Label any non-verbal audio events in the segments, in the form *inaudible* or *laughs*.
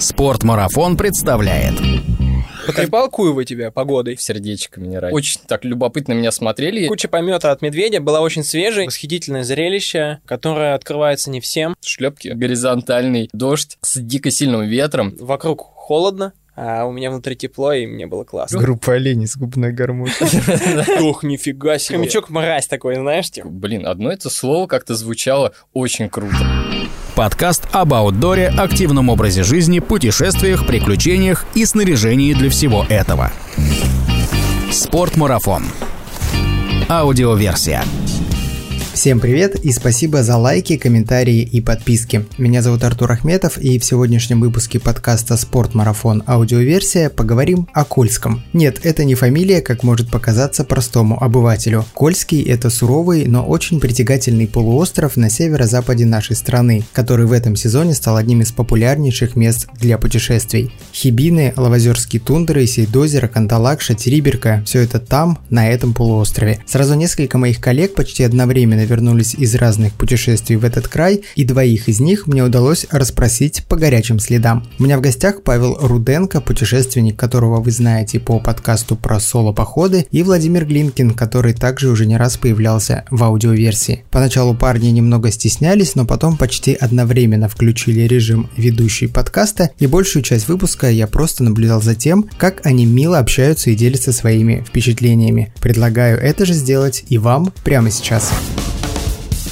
Спортмарафон представляет. Потрепал Куева тебя погодой? В сердечко меня ранит. Очень так любопытно меня смотрели. Куча помета от медведя была очень свежей, восхитительное зрелище, которое открывается не всем. Шлепки, горизонтальный дождь с дико сильным ветром. Вокруг холодно, а у меня внутри тепло, и мне было классно. Группа оленей с губной гармошкой. *laughs* Ох, нифига себе. Хомячок мразь такой, знаешь, типа. Блин, одно это слово как-то звучало очень круто. Подкаст об аутдоре, активном образе жизни, путешествиях, приключениях и снаряжении для всего этого. Спортмарафон. Аудиоверсия. Всем привет и спасибо за лайки, комментарии и подписки. Меня зовут Артур Ахметов и в сегодняшнем выпуске подкаста «Спортмарафон. Аудиоверсия» поговорим о Кольском. Нет, это не фамилия, как может показаться простому обывателю. Кольский – это суровый, но очень притягательный полуостров на северо-западе нашей страны, который в этом сезоне стал одним из популярнейших мест для путешествий. Хибины, Лавозерские тундры, Сейдозеро, Канталакша, Териберка – все это там, на этом полуострове. Сразу несколько моих коллег почти одновременно вернулись из разных путешествий в этот край, и двоих из них мне удалось расспросить по горячим следам. У меня в гостях Павел Руденко, путешественник, которого вы знаете по подкасту про соло-походы, и Владимир Глинкин, который также уже не раз появлялся в аудиоверсии. Поначалу парни немного стеснялись, но потом почти одновременно включили режим ведущий подкаста, и большую часть выпуска я просто наблюдал за тем, как они мило общаются и делятся своими впечатлениями. Предлагаю это же сделать и вам прямо сейчас.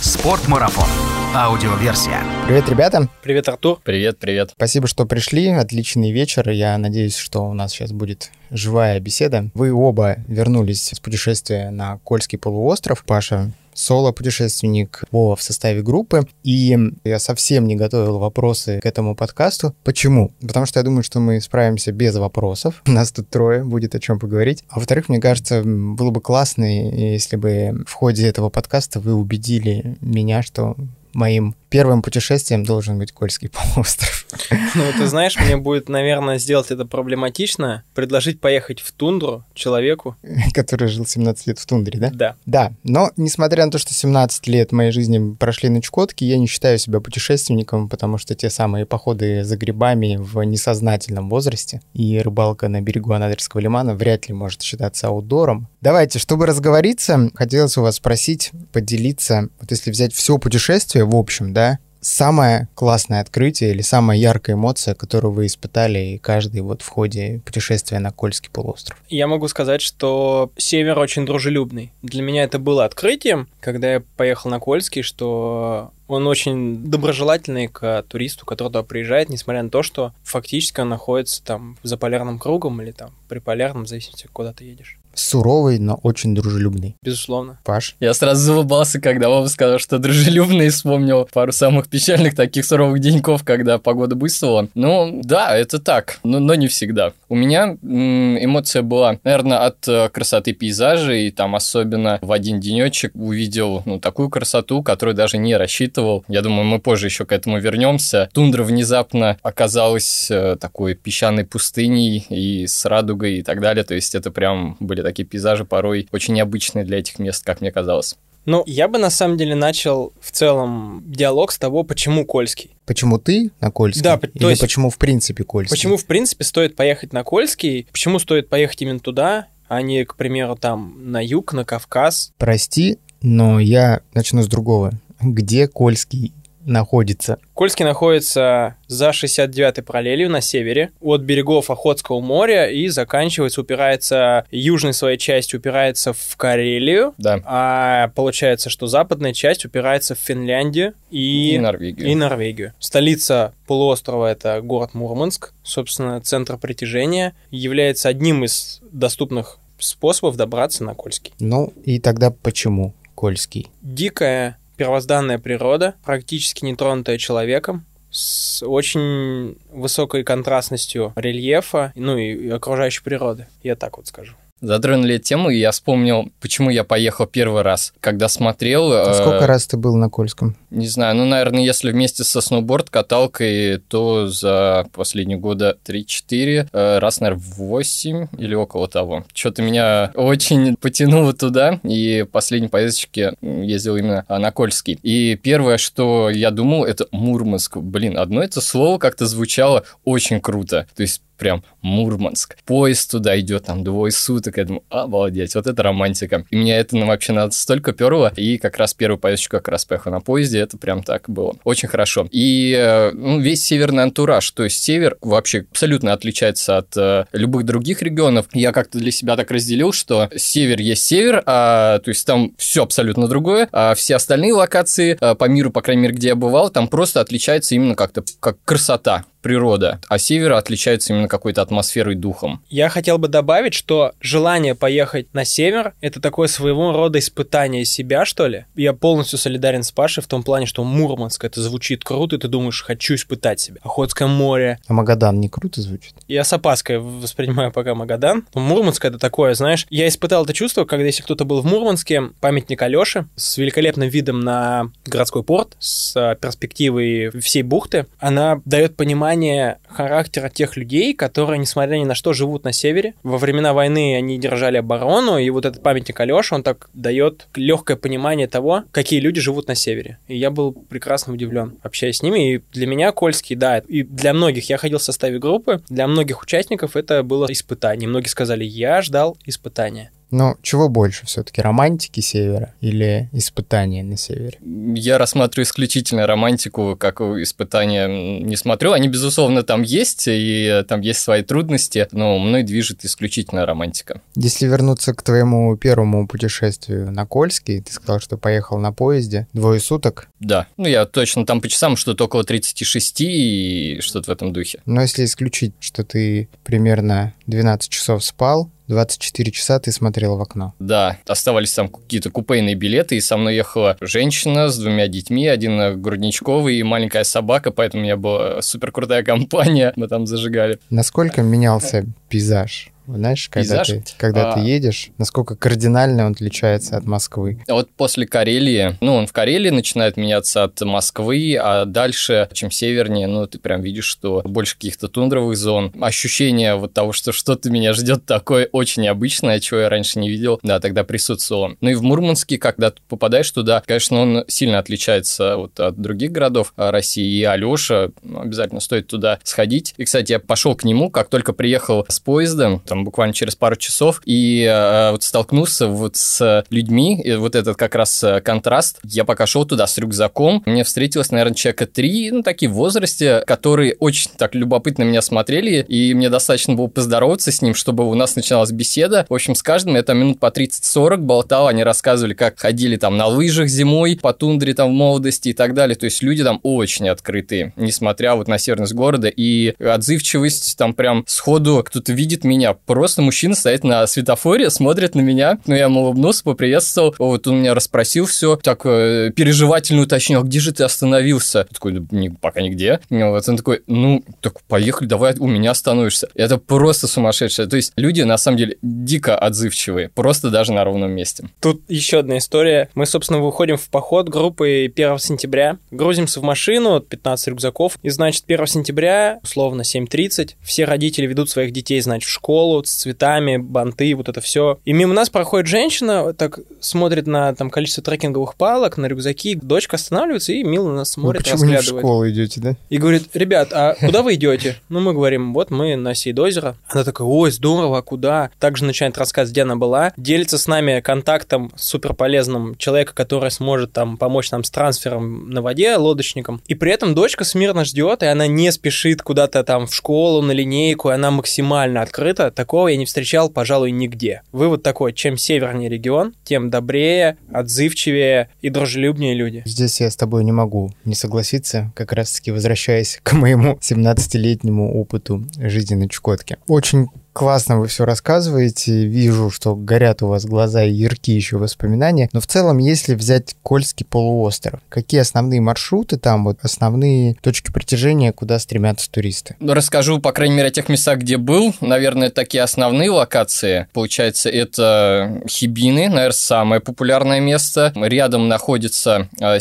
Спортмарафон. Аудиоверсия. Привет, ребята! Привет, Артур. Привет, привет. Спасибо, что пришли. Отличный вечер. Я надеюсь, что у нас сейчас будет живая беседа. Вы оба вернулись с путешествия на Кольский полуостров. Паша соло-путешественник Вова в составе группы. И я совсем не готовил вопросы к этому подкасту. Почему? Потому что я думаю, что мы справимся без вопросов. У *laughs* нас тут трое, будет о чем поговорить. А во-вторых, мне кажется, было бы классно, если бы в ходе этого подкаста вы убедили меня, что моим первым путешествием должен быть Кольский *laughs* полуостров. Ну, ты знаешь, мне будет, наверное, сделать это проблематично, предложить поехать в тундру человеку. Который жил 17 лет в тундре, да? Да. Да, но несмотря на то, что 17 лет моей жизни прошли на Чукотке, я не считаю себя путешественником, потому что те самые походы за грибами в несознательном возрасте и рыбалка на берегу Анадырского лимана вряд ли может считаться аутдором. Давайте, чтобы разговориться, хотелось у вас спросить, поделиться, вот если взять все путешествие в общем, да, самое классное открытие или самая яркая эмоция, которую вы испытали каждый вот в ходе путешествия на Кольский полуостров? Я могу сказать, что север очень дружелюбный. Для меня это было открытием, когда я поехал на Кольский, что он очень доброжелательный к туристу, который туда приезжает, несмотря на то, что фактически он находится там за полярным кругом или там при полярном, в зависимости, куда ты едешь. Суровый, но очень дружелюбный. Безусловно. Паш? Я сразу заулыбался, когда Вова сказал, что дружелюбный, и вспомнил пару самых печальных таких суровых деньков, когда погода быстрела. Ну, да, это так, но, но не всегда. У меня эмоция была, наверное, от э, красоты пейзажа, и там особенно в один денечек увидел ну, такую красоту, которую даже не рассчитывал. Я думаю, мы позже еще к этому вернемся. Тундра внезапно оказалась э, такой песчаной пустыней и с радугой и так далее. То есть это прям были такие пейзажи порой очень необычные для этих мест, как мне казалось. Ну, я бы на самом деле начал в целом диалог с того, почему Кольский. Почему ты на Кольский? Да, то Или есть- почему в принципе Кольский? Почему, в принципе, стоит поехать на Кольский? Почему стоит поехать именно туда, а не, к примеру, там на юг, на Кавказ? Прости, но я начну с другого. Где Кольский находится? Кольский находится за 69-й параллелью на севере, от берегов Охотского моря и заканчивается, упирается, южной своей частью упирается в Карелию, Да. а получается, что западная часть упирается в Финляндию и, И Норвегию. и Норвегию. Столица полуострова — это город Мурманск, собственно, центр притяжения, является одним из доступных способов добраться на Кольский. Ну и тогда почему Кольский? Дикая первозданная природа, практически не тронутая человеком, с очень высокой контрастностью рельефа, ну и, окружающей природы. Я так вот скажу. Затронули тему, и я вспомнил, почему я поехал первый раз. Когда смотрел... А э, сколько раз ты был на Кольском? Не знаю, ну, наверное, если вместе со сноуборд-каталкой, то за последние года 3-4, э, раз, наверное, 8 или около того. Что-то меня очень потянуло туда, и в последней поездочке ездил именно на Кольский. И первое, что я думал, это Мурманск. Блин, одно это слово как-то звучало очень круто. То есть прям Мурманск. Поезд туда идет там двое суток. Я думаю, обалдеть, вот это романтика. И меня это ну, вообще настолько перло. И как раз первую поездочку как раз поехал на поезде. Это прям так было. Очень хорошо. И э, ну, весь северный антураж. То есть север вообще абсолютно отличается от э, любых других регионов. Я как-то для себя так разделил, что север есть север, а, то есть там все абсолютно другое, а все остальные локации э, по миру, по крайней мере, где я бывал, там просто отличается именно как-то как красота природа, а север отличается именно какой-то атмосферой, духом. Я хотел бы добавить, что желание поехать на север — это такое своего рода испытание себя, что ли. Я полностью солидарен с Пашей в том плане, что Мурманск — это звучит круто, и ты думаешь, хочу испытать себя. Охотское море. А Магадан не круто звучит? Я с опаской воспринимаю пока Магадан. Но Мурманск — это такое, знаешь, я испытал это чувство, когда если кто-то был в Мурманске, памятник Алёше с великолепным видом на городской порт, с а, перспективой всей бухты, она дает понимание понимание характера тех людей, которые, несмотря ни на что, живут на севере. Во времена войны они держали оборону, и вот этот памятник Алёша, он так дает легкое понимание того, какие люди живут на севере. И я был прекрасно удивлен, общаясь с ними. И для меня Кольский, да, и для многих, я ходил в составе группы, для многих участников это было испытание. Многие сказали, я ждал испытания. Но чего больше все-таки, романтики севера или испытания на севере? Я рассматриваю исключительно романтику как испытания не смотрю. Они, безусловно, там есть, и там есть свои трудности, но мной движет исключительно романтика. Если вернуться к твоему первому путешествию на Кольский, ты сказал, что поехал на поезде двое суток. Да, ну я точно там по часам что-то около 36 и что-то в этом духе. Но если исключить, что ты примерно 12 часов спал, 24 часа ты смотрел в окно. Да, оставались там какие-то купейные билеты, и со мной ехала женщина с двумя детьми, один грудничковый и маленькая собака, поэтому у меня была супер крутая компания, мы там зажигали. Насколько менялся пейзаж? Знаешь, когда, ты, когда а... ты едешь, насколько кардинально он отличается от Москвы? Вот после Карелии, ну, он в Карелии начинает меняться от Москвы, а дальше, чем севернее, ну, ты прям видишь, что больше каких-то тундровых зон. Ощущение вот того, что что-то меня ждет такое очень необычное, чего я раньше не видел, да, тогда присутствовало. Ну и в Мурманске, когда ты попадаешь туда, конечно, он сильно отличается вот от других городов России, и Алеша, ну, обязательно стоит туда сходить. И, кстати, я пошел к нему, как только приехал с поездом, там буквально через пару часов, и э, вот столкнулся вот с людьми, и вот этот как раз э, контраст. Я пока шел туда с рюкзаком, мне встретилось, наверное, человека три, ну, такие в возрасте, которые очень так любопытно меня смотрели, и мне достаточно было поздороваться с ним, чтобы у нас начиналась беседа. В общем, с каждым там минут по 30-40 болтал, они рассказывали, как ходили там на лыжах зимой, по тундре там в молодости и так далее. То есть люди там очень открытые, несмотря вот на северность города, и отзывчивость там прям сходу кто-то видит меня, просто мужчина стоит на светофоре, смотрит на меня, ну, я ему улыбнулся, поприветствовал, вот он меня расспросил все, так э, переживательно уточнил, «А где же ты остановился? Я такой, да, пока нигде. Вот он такой, ну, так поехали, давай у меня остановишься. Это просто сумасшедшее. То есть люди, на самом деле, дико отзывчивые, просто даже на ровном месте. Тут еще одна история. Мы, собственно, выходим в поход группой 1 сентября, грузимся в машину, 15 рюкзаков, и, значит, 1 сентября, условно, 7.30, все родители ведут своих детей, значит, в школу, с цветами, банты, вот это все. И мимо нас проходит женщина, так смотрит на там количество трекинговых палок, на рюкзаки. Дочка останавливается и мило нас смотрит, вы почему не в школу идете, да? И говорит, ребят, а куда вы идете? Ну, мы говорим, вот мы на Сейдозеро. Она такая, ой, здорово, а куда? Также начинает рассказывать, где она была. Делится с нами контактом супер полезным человека, который сможет там помочь нам с трансфером на воде лодочником. И при этом дочка смирно ждет, и она не спешит куда-то там в школу, на линейку, и она максимально открыта. Такое такого я не встречал, пожалуй, нигде. Вывод такой, чем севернее регион, тем добрее, отзывчивее и дружелюбнее люди. Здесь я с тобой не могу не согласиться, как раз-таки возвращаясь к моему *laughs* 17-летнему опыту жизни на Чукотке. Очень классно вы все рассказываете. Вижу, что горят у вас глаза и яркие еще воспоминания. Но в целом, если взять Кольский полуостров, какие основные маршруты там, вот основные точки притяжения, куда стремятся туристы? Ну, расскажу, по крайней мере, о тех местах, где был. Наверное, такие основные локации. Получается, это Хибины, наверное, самое популярное место. Рядом находится э.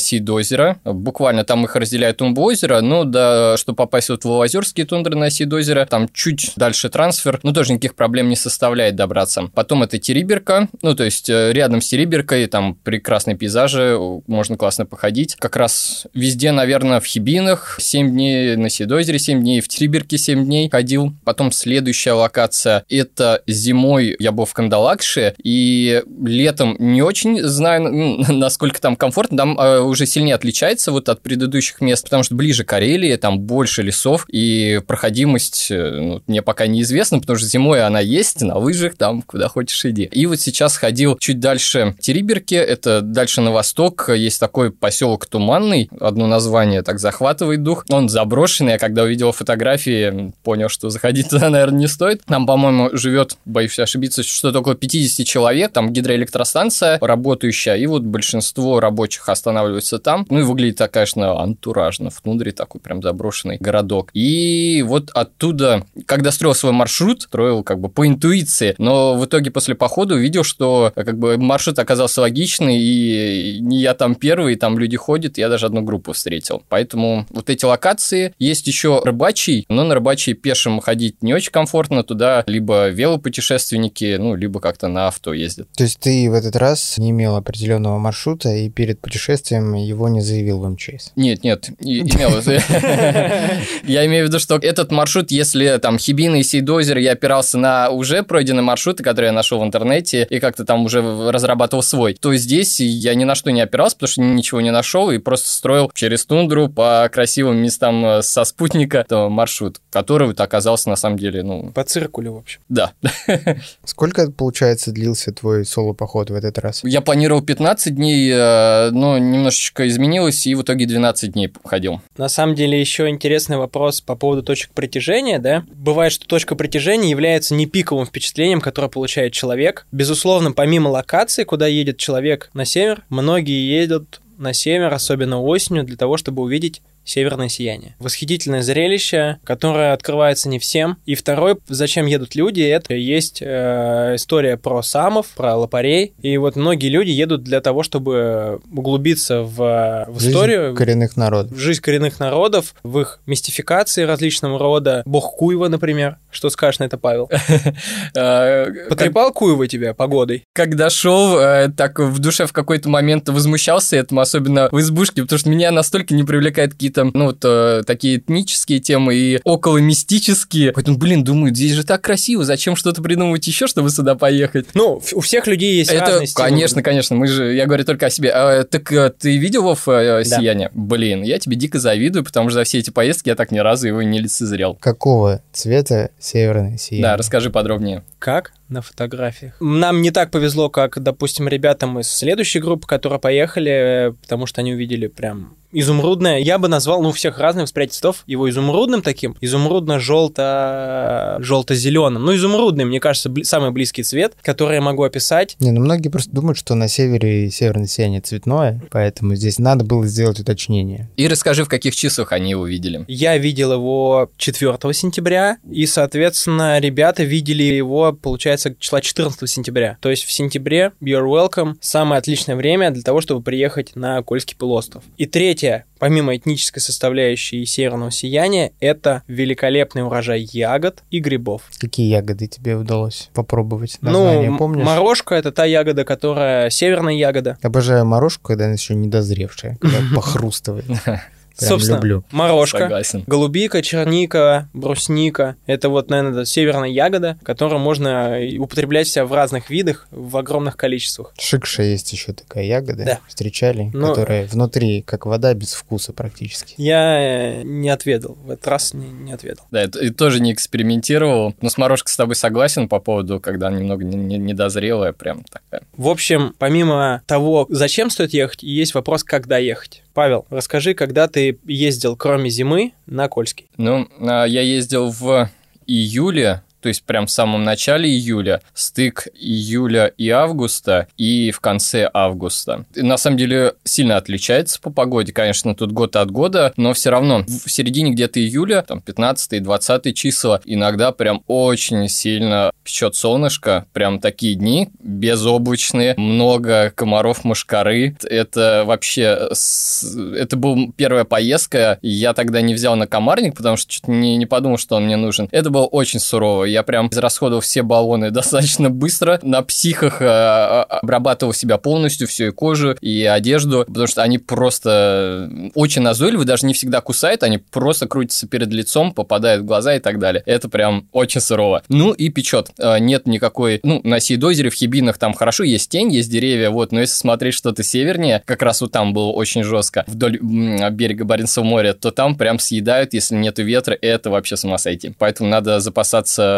Буквально там их разделяет Тумбо-озеро. Но да, чтобы попасть вот в Лазерские тундры на Сид-озеро, там чуть дальше трансфер. Ну, тоже никаких проблем не составляет добраться. Потом это Териберка. Ну, то есть, э, рядом с Териберкой там прекрасные пейзажи, можно классно походить. Как раз везде, наверное, в Хибинах 7 дней на Сидозере, 7 дней в Териберке 7 дней ходил. Потом следующая локация – это зимой я был в Кандалакше, и летом не очень знаю, насколько там комфортно. Там э, уже сильнее отличается вот от предыдущих мест, потому что ближе Карелии, там больше лесов, и проходимость э, ну, мне пока неизвестна, потому что зимой она есть, на лыжах, там куда хочешь иди. И вот сейчас ходил чуть дальше Териберки, это дальше на восток, есть такой поселок Туманный, одно название так захватывает дух. Он заброшенный, я когда увидел фотографии, понял, что заходить туда, наверное, не стоит. Там, по-моему, живет, боюсь ошибиться, что-то около 50 человек, там гидроэлектростанция работающая, и вот большинство рабочих останавливаются там. Ну и выглядит конечно, антуражно, в тундре такой прям заброшенный городок. И вот оттуда, когда строил свой маршрут, строил как бы по интуиции, но в итоге после похода увидел, что как бы маршрут оказался логичный, и не я там первый, там люди ходят, я даже одну группу встретил. Поэтому вот эти локации. Есть еще рыбачий, но на рыбачий пешим ходить не очень комфортно, туда либо велопутешественники, ну, либо как-то на авто ездят. То есть ты в этот раз не имел определенного маршрута и перед путешествием его не заявил в МЧС? Нет, нет, имел. *laughs* Я имею в виду, что этот маршрут, если там Хибина и Сейдозер, я опирался на уже пройденные маршруты, которые я нашел в интернете, и как-то там уже разрабатывал свой, то здесь я ни на что не опирался, потому что ничего не нашел, и просто строил через тундру по красивым местам э, со спутника *laughs* то маршрут, который вот оказался на самом деле, ну... По циркулю, в общем. Да. *laughs* Сколько, получается, длился твой соло-поход в этот раз? Я планировал 15 дней, э, но немножечко изменилось, и в итоге 12 дней ходил. На самом деле, еще интересный вопрос по поводу точек притяжения, да? Бывает, что точка притяжения является не пиковым впечатлением, которое получает человек. Безусловно, помимо локации, куда едет человек на север, многие едут на север, особенно осенью, для того, чтобы увидеть Северное сияние. Восхитительное зрелище, которое открывается не всем. И второй, зачем едут люди, это есть э, история про самов, про лопарей. И вот многие люди едут для того, чтобы углубиться в, в историю. Жизнь коренных народов. В жизнь коренных народов, в их мистификации различного рода. Бог Куева, например. Что скажешь на это, Павел? А, *laughs* Потрепал Куева тебя погодой? Когда шел, э, так в душе в какой-то момент возмущался этому, особенно в избушке, потому что меня настолько не привлекает какие-то какие-то, ну, вот, э, такие этнические темы и около мистические. Поэтому, блин, думаю, здесь же так красиво, зачем что-то придумывать еще, чтобы сюда поехать? Ну, у всех людей есть Это, разные стимулы. конечно, конечно, мы же, я говорю только о себе. А, так э, ты видел Вов э, Да. «Сияние»? Блин, я тебе дико завидую, потому что за все эти поездки я так ни разу его не лицезрел. Какого цвета северное сияние? Да, расскажи подробнее. Как? На фотографиях. Нам не так повезло, как, допустим, ребятам из следующей группы, которые поехали, э, потому что они увидели прям изумрудное. Я бы назвал, ну, у всех разных восприятий цветов, его изумрудным таким, изумрудно-желто... желто-зеленым. Ну, изумрудный, мне кажется, бли- самый близкий цвет, который я могу описать. Не, ну многие просто думают, что на севере северное сияние цветное, поэтому здесь надо было сделать уточнение. И расскажи, в каких числах они его видели. Я видел его 4 сентября, и, соответственно, ребята видели его, получается, числа 14 сентября. То есть в сентябре, you're welcome, самое отличное время для того, чтобы приехать на Кольский полуостров. И третье, помимо этнической составляющей северного сияния, это великолепный урожай ягод и грибов. Какие ягоды тебе удалось попробовать? Название ну, помнишь? морожка это та ягода, которая северная ягода. Обожаю морожку, когда она еще недозревшая, когда *laughs* похрустывает. Прям Собственно, люблю. морожка. Согласен. Голубика, черника, брусника. Это вот, наверное, северная ягода, которую можно употреблять себя в разных видах, в огромных количествах. Шикша есть еще такая ягода. Да. Встречали, Но- которая внутри как вода без вкуса практически. Я э, не отведал, в этот раз не, не отведал. Да, это, и тоже не экспериментировал. Но с морожкой с тобой согласен по поводу, когда она немного не- не- недозрелая, прям такая. В общем, помимо того, зачем стоит ехать, есть вопрос, когда ехать. Павел, расскажи, когда ты ездил, кроме зимы, на Кольский. Ну, а, я ездил в июле, то есть прям в самом начале июля, стык июля и августа и в конце августа. На самом деле сильно отличается по погоде, конечно, тут год от года, но все равно в середине где-то июля, там 15-20 числа, иногда прям очень сильно печет солнышко, прям такие дни безоблачные, много комаров, мушкары. Это вообще... Это была первая поездка, я тогда не взял на комарник, потому что что-то не, не подумал, что он мне нужен. Это было очень сурово. Я прям израсходовал все баллоны *laughs* достаточно быстро. На психах э, э, обрабатывал себя полностью, всю и кожу, и одежду, потому что они просто очень назойливы, даже не всегда кусают, они просто крутятся перед лицом, попадают в глаза и так далее. Это прям очень сурово. Ну и печет. Э, нет никакой... Ну, на Сейдозере, в Хибинах там хорошо, есть тень, есть деревья, вот, но если смотреть что-то севернее, как раз вот там было очень жестко, вдоль берега Баренцева моря, то там прям съедают, если нету ветра, это вообще с ума сойти. Поэтому надо запасаться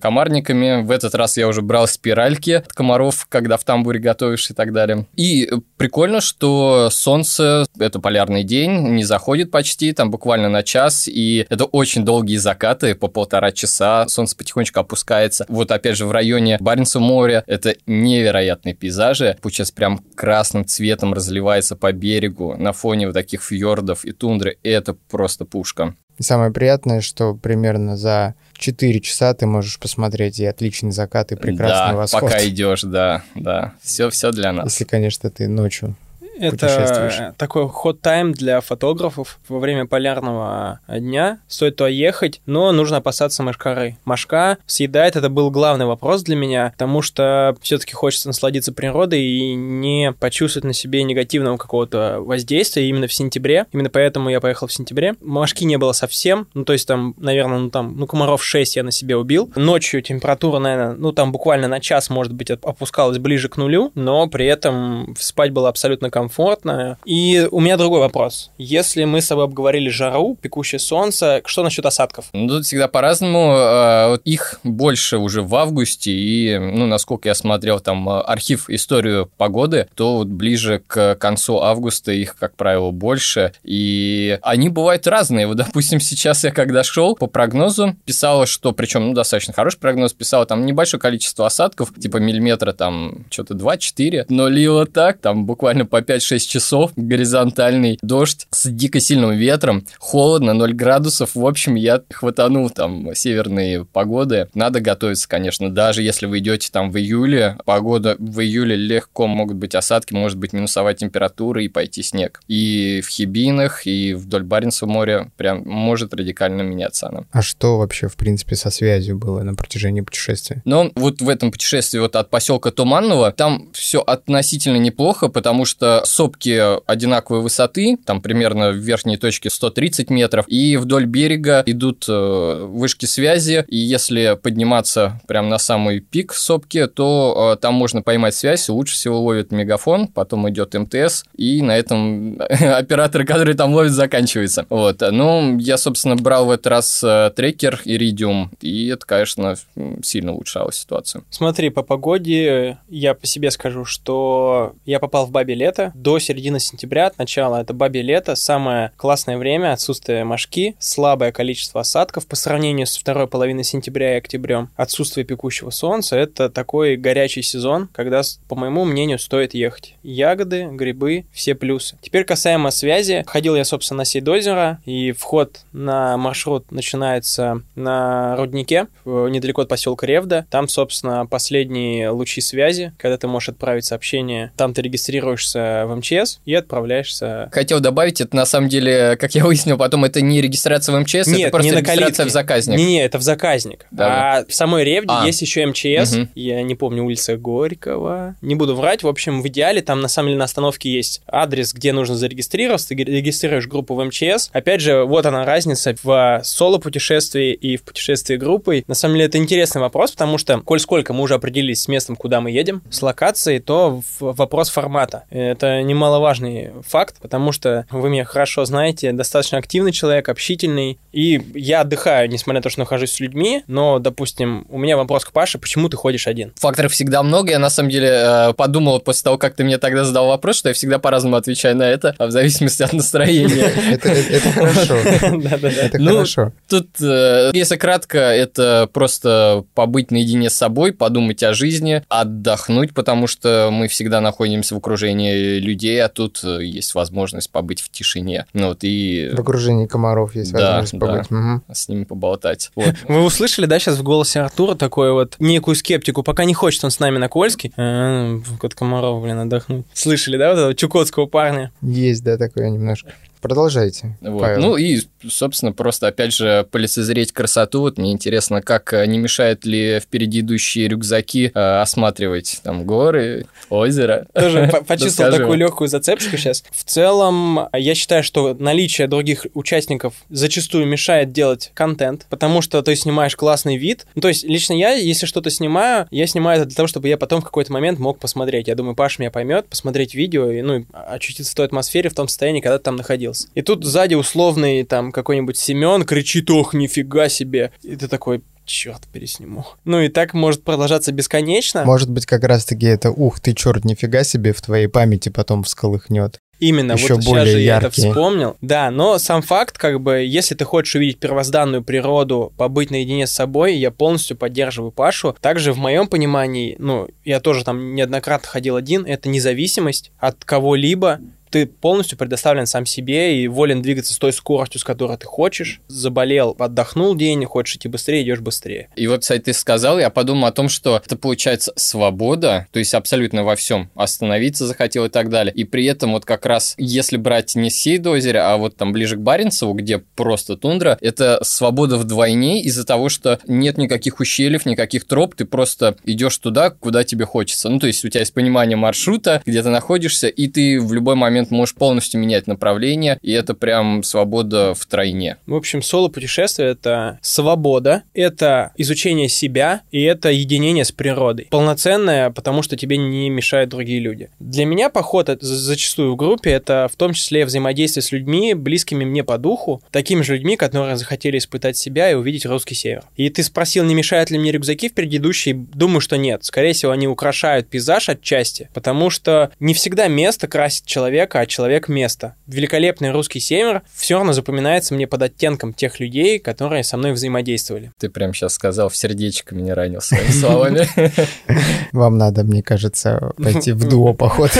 комарниками. В этот раз я уже брал спиральки от комаров, когда в тамбуре готовишь и так далее. И прикольно, что солнце, это полярный день, не заходит почти, там буквально на час, и это очень долгие закаты, по полтора часа, солнце потихонечку опускается. Вот опять же в районе Баренцева моря это невероятные пейзажи, получается прям красным цветом разливается по берегу на фоне вот таких фьордов и тундры, это просто пушка. Самое приятное, что примерно за 4 часа ты можешь посмотреть и отличный закат, и прекрасный да, восход. пока идешь, да, да. Все, все для нас. Если, конечно, ты ночью это такой ход-тайм для фотографов во время полярного дня. Стоит туда ехать, но нужно опасаться мошкары. Мошка съедает, это был главный вопрос для меня, потому что все-таки хочется насладиться природой и не почувствовать на себе негативного какого-то воздействия именно в сентябре. Именно поэтому я поехал в сентябре. Мошки не было совсем, ну то есть там, наверное, ну там, ну комаров 6 я на себе убил. Ночью температура, наверное, ну там буквально на час, может быть, опускалась ближе к нулю, но при этом спать было абсолютно комфортно комфортно. И у меня другой вопрос. Если мы с тобой обговорили жару, пекущее солнце, что насчет осадков? Ну, тут всегда по-разному. А, их больше уже в августе, и, ну, насколько я смотрел там а, архив историю погоды, то вот ближе к концу августа их, как правило, больше. И они бывают разные. Вот, допустим, сейчас я когда шел по прогнозу, писала, что, причем, ну, достаточно хороший прогноз, писала там небольшое количество осадков, типа миллиметра там что-то 2-4, но лило так, там буквально по 5 5-6 часов, горизонтальный дождь с дико сильным ветром, холодно, 0 градусов. В общем, я хватанул там северные погоды. Надо готовиться, конечно, даже если вы идете там в июле, погода в июле легко могут быть осадки, может быть минусовая температура и пойти снег. И в Хибинах, и вдоль Баренцева моря прям может радикально меняться она. А что вообще, в принципе, со связью было на протяжении путешествия? Ну, вот в этом путешествии вот от поселка Туманного там все относительно неплохо, потому что сопки одинаковой высоты, там примерно в верхней точке 130 метров, и вдоль берега идут э, вышки связи, и если подниматься прямо на самый пик сопки, то э, там можно поймать связь, лучше всего ловит мегафон, потом идет МТС, и на этом *laughs* операторы, которые там ловят, заканчиваются. Вот. Ну, я, собственно, брал в этот раз э, трекер Iridium, и это, конечно, сильно улучшало ситуацию. Смотри, по погоде я по себе скажу, что я попал в Бабе лето, до середины сентября, от начала, это бабе лето, самое классное время, отсутствие мошки, слабое количество осадков по сравнению с второй половиной сентября и октябрем, отсутствие пекущего солнца, это такой горячий сезон, когда, по моему мнению, стоит ехать. Ягоды, грибы, все плюсы. Теперь касаемо связи. Ходил я, собственно, на Сейдозеро, и вход на маршрут начинается на руднике, недалеко от поселка Ревда. Там, собственно, последние лучи связи, когда ты можешь отправить сообщение. Там ты регистрируешься в МЧС и отправляешься. Хотел добавить, это на самом деле, как я выяснил потом, это не регистрация в МЧС, Нет, это просто не на регистрация калитке. в заказник. Не-не, это в заказник. Да. А в самой Ревде А. есть еще МЧС. Мгм. Я не помню, улица Горького. Не буду врать. В общем, в идеале там на самом деле на остановке есть адрес, где нужно зарегистрироваться. Ты регистрируешь группу в МЧС. Опять же, вот она разница в соло-путешествии и в путешествии группой. На самом деле это интересный вопрос, потому что, коль сколько мы уже определились с местом, куда мы едем, с локацией, то вопрос формата. Это это немаловажный факт, потому что вы меня хорошо знаете, достаточно активный человек, общительный, и я отдыхаю, несмотря на то, что нахожусь с людьми, но, допустим, у меня вопрос к Паше, почему ты ходишь один? Факторов всегда много, я на самом деле э, подумал после того, как ты мне тогда задал вопрос, что я всегда по-разному отвечаю на это, а в зависимости от настроения. Это хорошо. *laughs* Это Ну, хорошо. Тут, э, если кратко, это просто побыть наедине с собой, подумать о жизни, отдохнуть, потому что мы всегда находимся в окружении людей, а тут э, есть возможность побыть в тишине. Ну вот и В окружении комаров есть Да, возможность да. побыть. Мгм. с ними поболтать. Вот. *laughs* Вы услышали, да, сейчас в голосе Артура такое вот некую скептику, пока не хочет он с нами на Кольский. А, Кот Комаров, блин, отдохнуть. Слышали, да, вот этого чукотского парня? Есть, да, такое немножко. Продолжайте, Вот. Павел. Ну и, собственно, просто опять же полицезреть красоту. Вот мне интересно, как э, не мешает ли впереди идущие рюкзаки э, осматривать там горы, озеро. Тоже по- *laughs* почувствовал такую легкую зацепочку сейчас. В целом, я считаю, что наличие других участников зачастую мешает делать контент, потому что ты снимаешь классный вид. Ну, то есть, лично я, если что-то снимаю, я снимаю это для того, чтобы я потом в какой-то момент мог посмотреть. Я думаю, Паш меня поймет, посмотреть видео и, ну, очутиться в той атмосфере, в том состоянии, когда ты там находился. И тут сзади условный там какой-нибудь Семен кричит, ох, нифига себе. И ты такой, черт, пересниму. Ну и так может продолжаться бесконечно. Может быть, как раз-таки это «Ух ты, черт, нифига себе» в твоей памяти потом всколыхнет. Именно, Ещё вот сейчас более же я это яркие. вспомнил. Да, но сам факт, как бы, если ты хочешь увидеть первозданную природу, побыть наедине с собой, я полностью поддерживаю Пашу. Также в моем понимании, ну, я тоже там неоднократно ходил один, это независимость от кого-либо. Ты полностью предоставлен сам себе и волен двигаться с той скоростью, с которой ты хочешь. Заболел, отдохнул день, хочешь идти быстрее, идешь быстрее. И вот, кстати, ты сказал, я подумал о том, что это получается свобода, то есть абсолютно во всем. Остановиться захотел и так далее. И при этом вот как раз, если брать не Сейд озеро, а вот там ближе к Баренцеву, где просто тундра, это свобода вдвойне из-за того, что нет никаких ущельев, никаких троп, ты просто идешь туда, куда тебе хочется. Ну, то есть у тебя есть понимание маршрута, где ты находишься, и ты в любой момент можешь полностью менять направление, и это прям свобода втройне. В общем, соло-путешествие — это свобода, это изучение себя, и это единение с природой. Полноценное, потому что тебе не мешают другие люди. Для меня поход зачастую в группе — это в том числе взаимодействие с людьми, близкими мне по духу, такими же людьми, которые захотели испытать себя и увидеть русский север. И ты спросил, не мешают ли мне рюкзаки в предыдущей? Думаю, что нет. Скорее всего, они украшают пейзаж отчасти, потому что не всегда место красит человека, а человек место. Великолепный русский север все равно запоминается мне под оттенком тех людей, которые со мной взаимодействовали. Ты прям сейчас сказал, в сердечко меня ранил своими словами. *laughs* Вам надо, мне кажется, пойти в дуо поход. *laughs*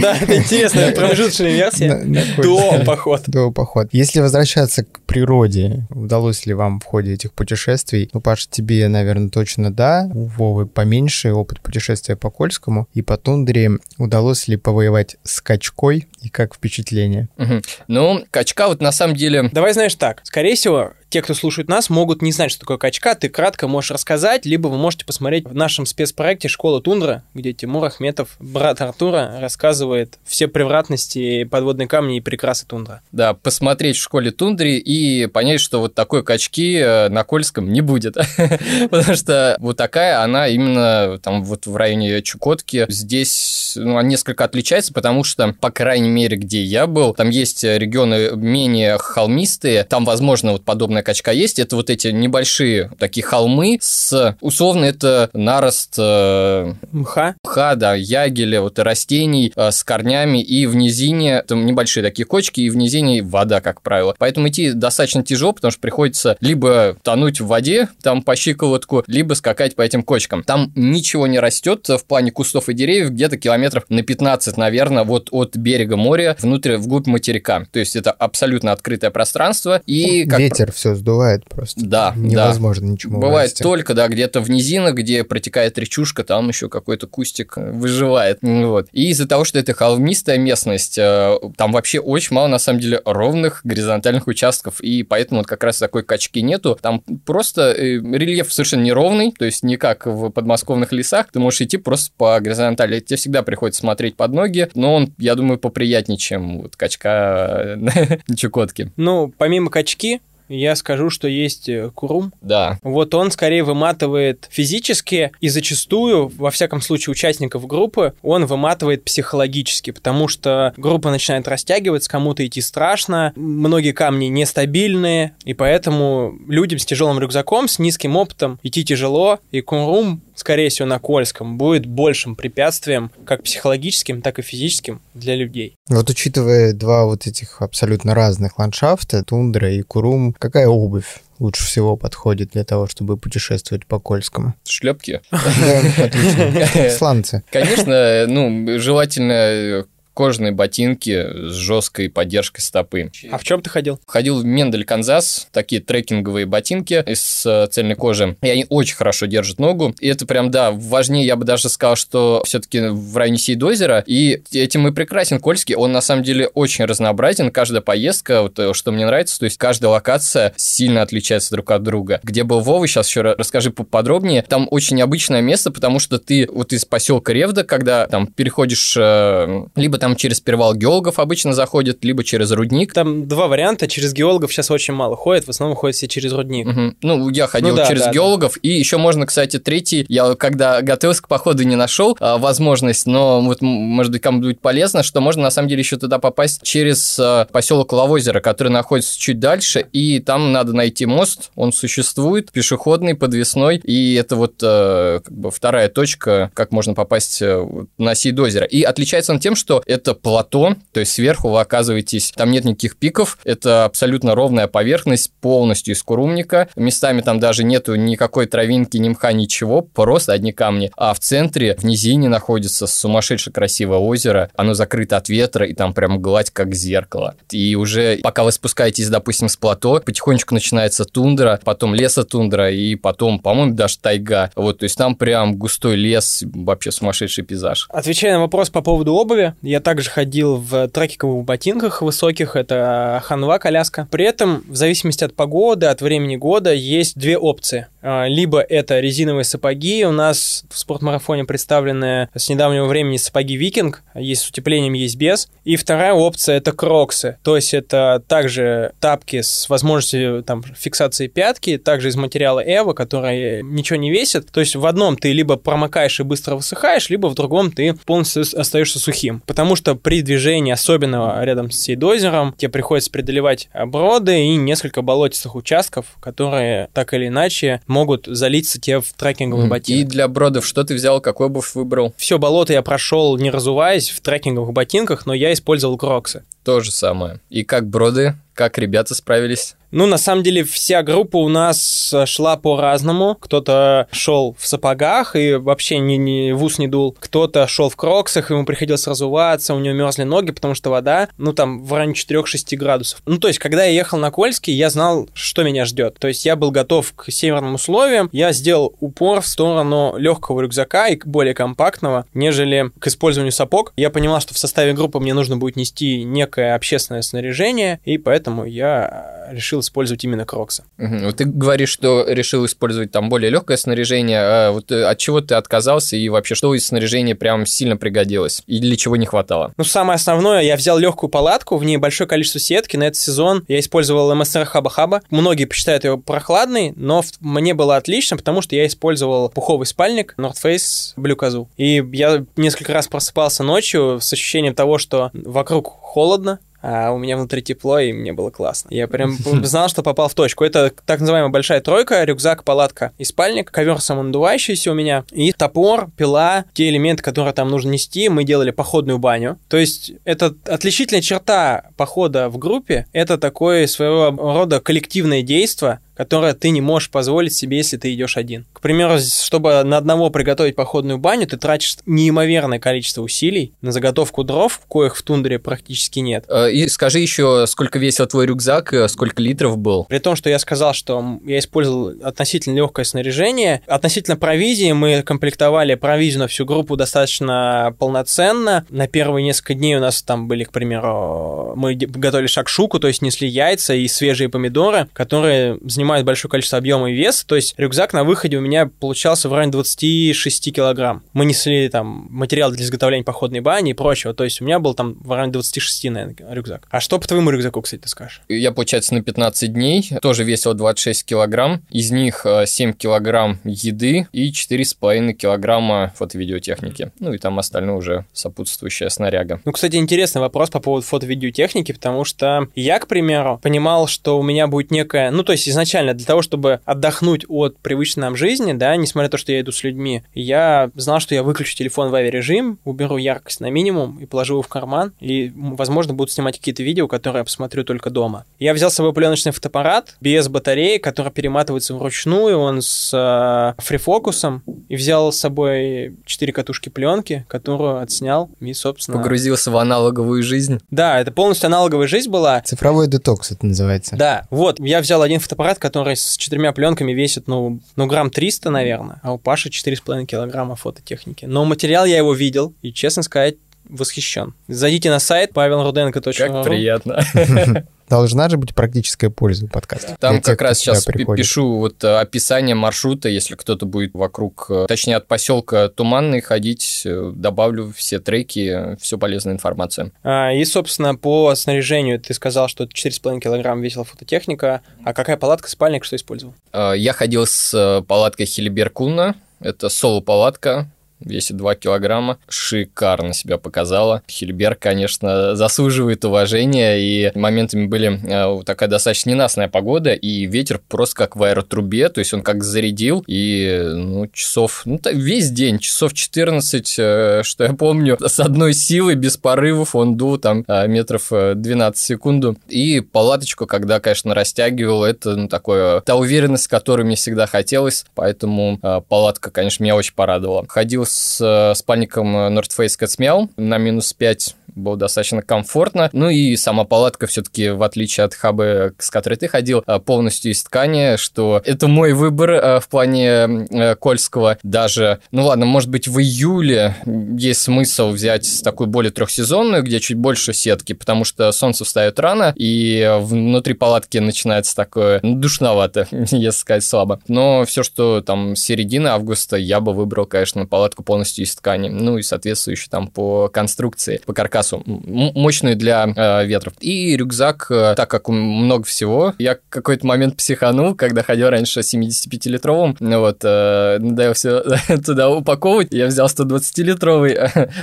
Да, это интересная промежуточная версия. До поход. Дуо поход. Если возвращаться к природе, удалось ли вам в ходе этих путешествий? Ну, Паш, тебе, наверное, точно да. У Вовы поменьше опыт путешествия по Кольскому. И по тундре удалось ли повоевать с качкой и как впечатление? Мгм. Ну, качка вот на самом деле... Давай знаешь так. Скорее всего, те, кто слушает нас, могут не знать, что такое качка. Ты кратко можешь рассказать, либо вы можете посмотреть в нашем спецпроекте «Школа тундра», где Тимур Ахметов, брат Артура, рассказывает все превратности, подводные камни и прекрасы тундра. Да, посмотреть в школе тундре и понять, что вот такой качки э, на Кольском не будет. *laughs* Потому что вот такая она именно там вот в районе Чукотки. Здесь ну, несколько отличается, потому что, по крайней мере, где я был, там есть регионы менее холмистые, там, возможно, вот подобная качка есть. Это вот эти небольшие такие холмы с, условно, это нарост э, Мха. мха, да, ягеля, вот растений э, с корнями, и в низине там небольшие такие кочки, и в низине вода, как правило. Поэтому идти достаточно тяжело, потому что приходится либо тонуть в воде, там по щиколотку, либо скакать по этим кочкам. Там ничего не растет в плане кустов и деревьев, где-то километров на 15, наверное, вот от берега моря внутрь, вглубь материка. То есть это абсолютно открытое пространство, и как Ветер все сдувает просто. Да, Невозможно ничему Бывает вырасти. только, да, где-то в низинах, где протекает речушка, там еще какой-то кустик э, выживает. Вот. И из-за того, что это холмистая местность, э, там вообще очень мало, на самом деле, ровных горизонтальных участков, и поэтому вот как раз такой качки нету. Там просто э, рельеф совершенно неровный, то есть не как в подмосковных лесах, ты можешь идти просто по горизонтали. Тебе всегда приходится смотреть под ноги, но он, я думаю, поприятнее, чем вот качка *laughs* на Чукотке. Ну, помимо качки, я скажу, что есть э, курум. Да. Вот он скорее выматывает физически и зачастую, во всяком случае, участников группы, он выматывает психологически, потому что группа начинает растягиваться, кому-то идти страшно, многие камни нестабильные, и поэтому людям с тяжелым рюкзаком, с низким опытом идти тяжело, и курум скорее всего, на Кольском, будет большим препятствием как психологическим, так и физическим для людей. Вот учитывая два вот этих абсолютно разных ландшафта, тундра и Курум, какая обувь лучше всего подходит для того, чтобы путешествовать по Кольскому? Шлепки. *laughs* Сланцы. Конечно, ну, желательно кожаные ботинки с жесткой поддержкой стопы. А в чем ты ходил? Ходил в Мендель, Канзас, такие трекинговые ботинки из э, цельной кожи, и они очень хорошо держат ногу, и это прям, да, важнее, я бы даже сказал, что все-таки в районе Сейдозера, и этим и прекрасен Кольский, он на самом деле очень разнообразен, каждая поездка, вот, э, что мне нравится, то есть каждая локация сильно отличается друг от друга. Где был Вова, сейчас еще расскажи поподробнее, там очень необычное место, потому что ты вот из поселка Ревда, когда там переходишь э, либо там через перевал геологов обычно заходят, либо через рудник. Там два варианта. Через геологов сейчас очень мало ходят, в основном ходят все через рудник. Угу. Ну, я ходил ну, да, через да, геологов, да. и еще можно, кстати, третий, я когда готовился к походу не нашел а, возможность, но вот, может быть, кому будет полезно, что можно на самом деле еще туда попасть через а, поселок Лавозеро, который находится чуть дальше, и там надо найти мост, он существует, пешеходный, подвесной, и это вот а, как бы вторая точка, как можно попасть а, на Сейдозеро. И отличается он тем, что это плато, то есть сверху вы оказываетесь, там нет никаких пиков, это абсолютно ровная поверхность, полностью из курумника, местами там даже нету никакой травинки, ни мха, ничего, просто одни камни, а в центре, в низине находится сумасшедше красивое озеро, оно закрыто от ветра, и там прям гладь как зеркало. И уже пока вы спускаетесь, допустим, с плато, потихонечку начинается тундра, потом лесотундра, и потом, по-моему, даже тайга. Вот, то есть там прям густой лес, вообще сумасшедший пейзаж. Отвечая на вопрос по поводу обуви, я также ходил в трекинговых ботинках высоких, это ханва коляска. При этом, в зависимости от погоды, от времени года, есть две опции. А, либо это резиновые сапоги, у нас в спортмарафоне представлены с недавнего времени сапоги Викинг, есть с утеплением, есть без. И вторая опция это кроксы, то есть это также тапки с возможностью там, фиксации пятки, также из материала Эва, который ничего не весит. То есть в одном ты либо промокаешь и быстро высыхаешь, либо в другом ты полностью остаешься сухим. Потому что при движении, особенно рядом с сейдозером, тебе приходится преодолевать броды и несколько болотистых участков, которые так или иначе могут залиться тебе в трекинговый mm. ботинок. И для бродов что ты взял, какой обувь выбрал? Все болото я прошел, не разуваясь, в трекинговых ботинках, но я использовал кроксы. То же самое. И как броды? Как ребята справились? Ну, на самом деле, вся группа у нас э, шла по-разному. Кто-то шел в сапогах и вообще ни, ни в ус не дул. Кто-то шел в кроксах, ему приходилось разуваться, у него мерзли ноги, потому что вода, ну, там, в районе 4-6 градусов. Ну, то есть, когда я ехал на Кольский, я знал, что меня ждет. То есть, я был готов к северным условиям. Я сделал упор в сторону легкого рюкзака и более компактного, нежели к использованию сапог. Я понимал, что в составе группы мне нужно будет нести некое общественное снаряжение, и поэтому я решил использовать именно кроксы. Угу. Ты говоришь, что решил использовать там более легкое снаряжение. А вот э, от чего ты отказался и вообще что из снаряжения прям сильно пригодилось? И для чего не хватало? Ну, самое основное, я взял легкую палатку, в ней большое количество сетки. На этот сезон я использовал МСР Хаба-Хаба. Многие посчитают его прохладный, но мне было отлично, потому что я использовал пуховый спальник North Face Blue Kazoo. И я несколько раз просыпался ночью с ощущением того, что вокруг холодно, а у меня внутри тепло, и мне было классно. Я прям *laughs* знал, что попал в точку. Это так называемая большая тройка, рюкзак, палатка и спальник, ковер самонадувающийся у меня, и топор, пила, те элементы, которые там нужно нести. Мы делали походную баню. То есть это отличительная черта похода в группе, это такое своего рода коллективное действие, которое ты не можешь позволить себе, если ты идешь один. К примеру, чтобы на одного приготовить походную баню, ты тратишь неимоверное количество усилий на заготовку дров, коих в тундре практически нет. Э, и скажи еще, сколько весил твой рюкзак, э, сколько литров был? При том, что я сказал, что я использовал относительно легкое снаряжение. Относительно провизии мы комплектовали провизию на всю группу достаточно полноценно. На первые несколько дней у нас там были, к примеру, мы готовили шакшуку, то есть несли яйца и свежие помидоры, которые занимали занимают большое количество объема и веса, то есть рюкзак на выходе у меня получался в районе 26 килограмм. Мы несли там материал для изготовления походной бани и прочего, то есть у меня был там в районе 26, наверное, рюкзак. А что по твоему рюкзаку, кстати, ты скажешь? Я, получается, на 15 дней тоже весил 26 килограмм, из них 7 э, килограмм еды и 4,5 килограмма фото-видеотехники. Ну и там остальное уже сопутствующая снаряга. Ну, кстати, интересный вопрос по поводу фото-видеотехники, потому что я, к примеру, понимал, что у меня будет некая... Ну, то есть изначально для того, чтобы отдохнуть от привычной нам жизни, да, несмотря на то, что я иду с людьми, я знал, что я выключу телефон в авиарежим, уберу яркость на минимум и положу его в карман, и, возможно, буду снимать какие-то видео, которые я посмотрю только дома. Я взял с собой пленочный фотоаппарат без батареи, который перематывается вручную, он с э, фрифокусом, и взял с собой 4 катушки пленки, которую отснял и, собственно... Погрузился в аналоговую жизнь. Да, это полностью аналоговая жизнь была. Цифровой детокс это называется. Да, вот, я взял один фотоаппарат, который с четырьмя пленками весит, ну, ну грамм 300, наверное, а у Паши 4,5 килограмма фототехники. Но материал я его видел, и, честно сказать, восхищен. Зайдите на сайт pavelrudенко.ru. Как приятно. *laughs* Должна же быть практическая польза у подкаста. Там Для как тех, раз сейчас приходит. пишу вот э, описание маршрута, если кто-то будет вокруг, э, точнее от поселка Туманный ходить, э, добавлю все треки, все полезная информация. А, и, собственно, по снаряжению ты сказал, что 4,5 килограмм весила фототехника. А какая палатка, спальник, что использовал? Я ходил с палаткой Хилиберкуна. Это соло-палатка, весит 2 килограмма, шикарно себя показала. Хильберг, конечно, заслуживает уважения, и моментами были э, такая достаточно ненастная погода, и ветер просто как в аэротрубе, то есть он как зарядил, и ну, часов, ну, весь день, часов 14, э, что я помню, с одной силой, без порывов, он дул там э, метров 12 секунду, и палаточку, когда, конечно, растягивал, это ну, такое, та уверенность, которую мне всегда хотелось, поэтому палатка, конечно, меня очень порадовала. Ходил с э, спальником North Face Cat's на минус 5 было достаточно комфортно. Ну и сама палатка все-таки, в отличие от хабы, с которой ты ходил, э, полностью из ткани, что это мой выбор э, в плане Кольского. Даже, ну ладно, может быть, в июле есть смысл взять такую более трехсезонную, где чуть больше сетки, потому что солнце встает рано, и внутри палатки начинается такое ну, душновато, *laughs* если сказать слабо. Но все, что там середина августа, я бы выбрал, конечно, палатку полностью из ткани. Ну и соответствующую там по конструкции, по каркасу. Мощную для э, ветров. И рюкзак, э, так как много всего, я какой-то момент психанул, когда ходил раньше 75-литровым, ну вот, э, надо все *laughs* туда упаковывать, я взял 120-литровый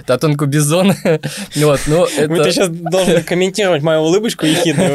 Татонку *laughs* Бизон. *laughs* вот, ну, это... Ты сейчас должен комментировать мою улыбочку ехидную.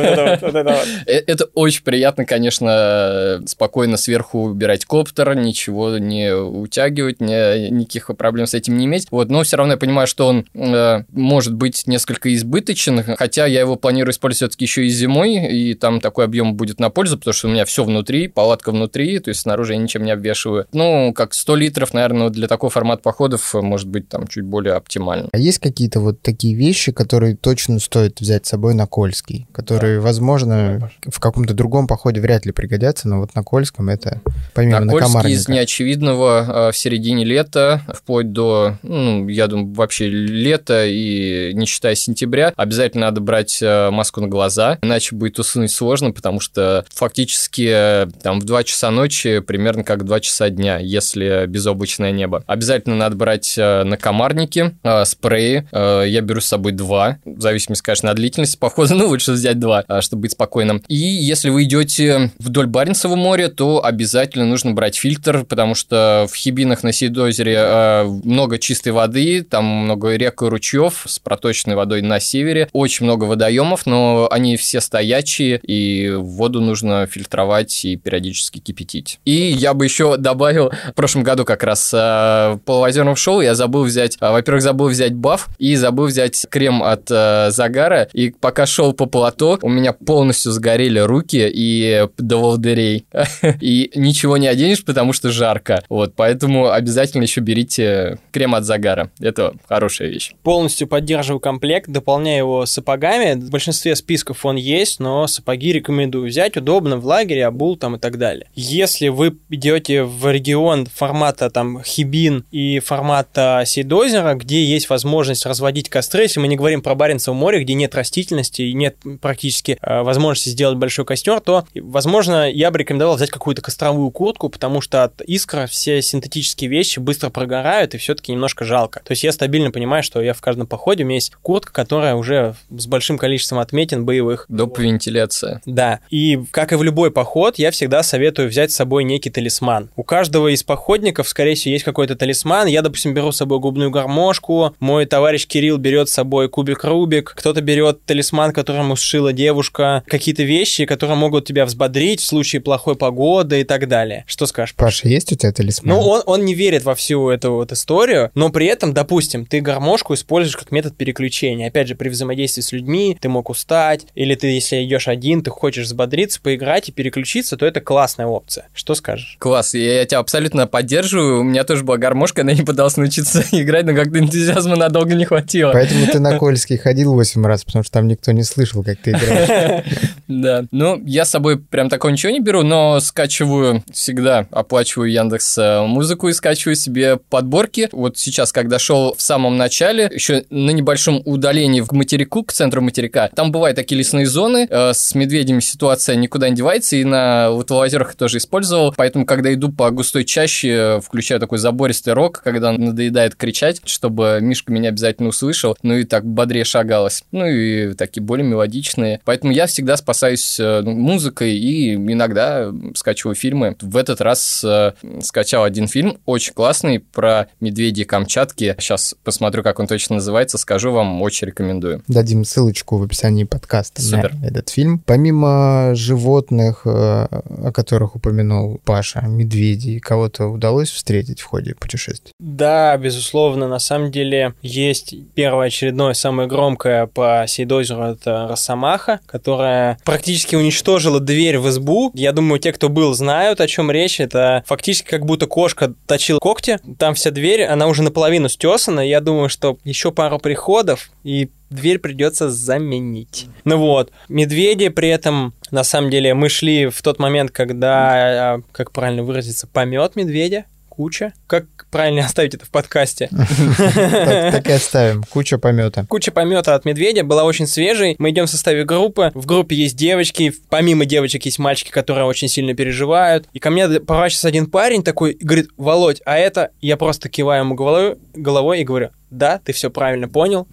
Э, это очень приятно, конечно, спокойно сверху убирать коптер, ничего не утягивать, никаких проблем с этим не иметь. Вот, но все равно я понимаю, что он э, может быть несколько избыточен, хотя я его планирую использовать все-таки еще и зимой, и там такой объем будет на пользу, потому что у меня все внутри, палатка внутри, то есть снаружи я ничем не обвешиваю. Ну, как 100 литров, наверное, для такого формата походов может быть там чуть более оптимально. А есть какие-то вот такие вещи, которые точно стоит взять с собой на Кольский, которые, да. возможно, в каком-то другом походе вряд ли пригодятся, но вот на Кольском это помимо на, на Кольский из неочевидного э, в середине лета вплоть до, ну, я думаю, вообще лета и не считая сентября, обязательно надо брать э, маску на глаза, иначе будет уснуть сложно, потому что фактически э, там в 2 часа ночи примерно как 2 часа дня, если безоблачное небо. Обязательно надо брать э, накомарники, спреи, я беру с собой два, в зависимости, конечно, от длительности похода, *laughs* но лучше взять два, чтобы быть спокойным. И если вы идете вдоль Баренцева моря, то обязательно нужно брать фильтр, потому что в Хибинах на Сейдозере много чистой воды, там много рек и ручьев с проточной водой на севере, очень много водоемов, но они все стоячие, и воду нужно фильтровать и периодически кипятить. И я бы еще добавил, в прошлом году как раз э, по озерному шоу я забыл взять, э, во-первых, забыл взять баф и забыл взять крем от загара, и пока шел по плато, у меня полностью сгорели руки и до волдырей, *laughs* и ничего не оденешь, потому что жарко, вот, поэтому обязательно еще берите крем от загара. Это хорошая вещь. Полностью поддерживаю комплект, дополняя его сапогами. В большинстве списков он есть, но сапоги рекомендую взять. Удобно в лагере, обул там и так далее. Если вы идете в регион формата там Хибин и формата Сейдозера, где есть возможность разводить костры, если мы не говорим про Баренцево море, где нет растительности и нет практически э, возможности сделать большой костер, то, возможно, я бы рекомендовал взять какую-то костровую куртку, потому что от искра все синтетические вещи быстро прогорают, и все-таки немножко жалко. То есть я стабильно понимаю, что я в каждом походе, у меня есть куртка, которая уже с большим количеством отметин боевых. Доп. вентиляция. Да. И, как и в любой поход, я всегда советую взять с собой некий талисман. У каждого из походников, скорее всего, есть какой-то талисман. Я, допустим, беру с собой губную гармошку, мой товарищ Кирилл берет с собой кубик Рубик, кто-то берет талисман, которому сшила девушка, какие-то вещи, которые могут тебя взбодрить в случае плохой погоды и так далее. Что скажешь? Паша, есть у тебя талисман? Ну, он, он не верит во всю эту вот историю, но при этом, допустим, ты гармошку используешь как метод переключения. Опять же, при взаимодействии с людьми ты мог устать, или ты, если идешь один, ты хочешь взбодриться, поиграть и переключиться, то это классная опция. Что скажешь? Класс, я, я тебя абсолютно поддерживаю. У меня тоже была гармошка, она не пыталась научиться *laughs* играть, но как-то энтузиазма надолго не хватило. Поэтому ты на *laughs* Кольский ходил 8 раз, потому что там никто не слышал, как ты играешь. *laughs* Да. Ну, я с собой прям такого ничего не беру, но скачиваю всегда, оплачиваю Яндекс музыку и скачиваю себе подборки. Вот сейчас, когда шел в самом начале, еще на небольшом удалении в материку, к центру материка, там бывают такие лесные зоны, э, с медведями ситуация никуда не девается, и на вот в озерах тоже использовал, поэтому, когда иду по густой чаще, включаю такой забористый рок, когда надоедает кричать, чтобы Мишка меня обязательно услышал, ну и так бодрее шагалось. Ну и такие более мелодичные. Поэтому я всегда спасаюсь э, ну, музыкой и иногда скачиваю фильмы. В этот раз э, скачал один фильм, очень классный, про медведей Камчатки. Сейчас посмотрю, как он точно называется, скажу вам, очень рекомендую. Дадим ссылочку в описании подкаста Супер. на этот фильм. Помимо животных, э, о которых упомянул Паша, медведей, кого-то удалось встретить в ходе путешествий? Да, безусловно, на самом деле есть первое очередное, самое громкое по Сейдозеру, это Росомаха, которая практически уничтожила дверь в избу. Я думаю, те, кто был, знают, о чем речь. Это фактически как будто кошка точила когти. Там вся дверь, она уже наполовину стесана. Я думаю, что еще пару приходов, и дверь придется заменить. Ну вот, медведи при этом, на самом деле, мы шли в тот момент, когда, а, как правильно выразиться, помет медведя, куча. Как правильно *laughs* оставить это в подкасте? Так и оставим. Куча помета. Куча помета от медведя была очень свежей. Мы идем в составе группы. В группе есть девочки. Помимо девочек есть мальчики, которые очень сильно переживают. И ко мне поворачивается один парень такой говорит, Володь, а это... Я просто киваю ему головой и говорю, да, ты все правильно понял.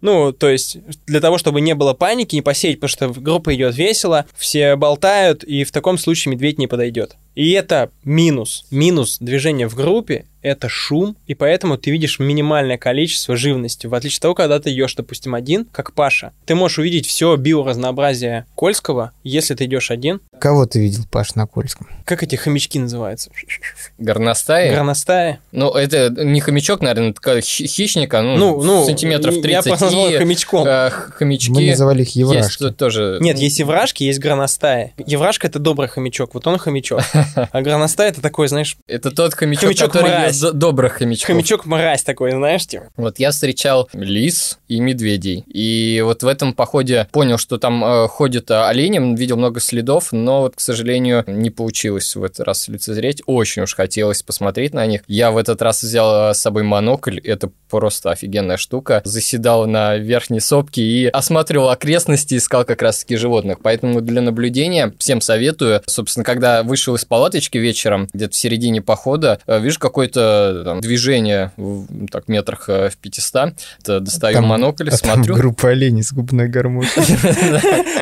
Ну, то есть, для того, чтобы не было паники, не посеять, потому что группа идет весело, все болтают, и в таком случае медведь не подойдет. И это минус. Минус движения в группе — это шум, и поэтому ты видишь минимальное количество живности. В отличие от того, когда ты идешь, допустим, один, как Паша, ты можешь увидеть все биоразнообразие Кольского, если ты идешь один. Кого ты видел, Паш, на Кольском? Как эти хомячки называются? Горностаи? Горностаи. Ну, это не хомячок, наверное, это хищника, ну, Ну, ну, сантиметров 30. я просто назвал хомячком. э, хомячки. Мы называли их есть еврашки. тут тоже... Нет, есть еврашки, есть граностаи. Еврашка — это добрый хомячок, вот он хомячок. *laughs* А граностай — это такой, знаешь, Это тот хомячок, Хомячок который мразь. Ест д- добрых хомячков. хомячок-мразь такой, знаешь, типа. Вот я встречал лис и медведей. И вот в этом походе понял, что там э, ходят э, олени, видел много следов, но вот, к сожалению, не получилось в этот раз лицезреть. Очень уж хотелось посмотреть на них. Я в этот раз взял э, с собой монокль, это просто офигенная штука. Заседал на верхней сопке и осматривал окрестности, искал как раз-таки животных. Поэтому для наблюдения всем советую. Собственно, когда вышел из палаточки вечером, где-то в середине похода, э, вижу там, движение в так, метрах э, в 500. Это достаю Там- монокль, а там смотрю. группа оленей с губной гармошкой. *laughs*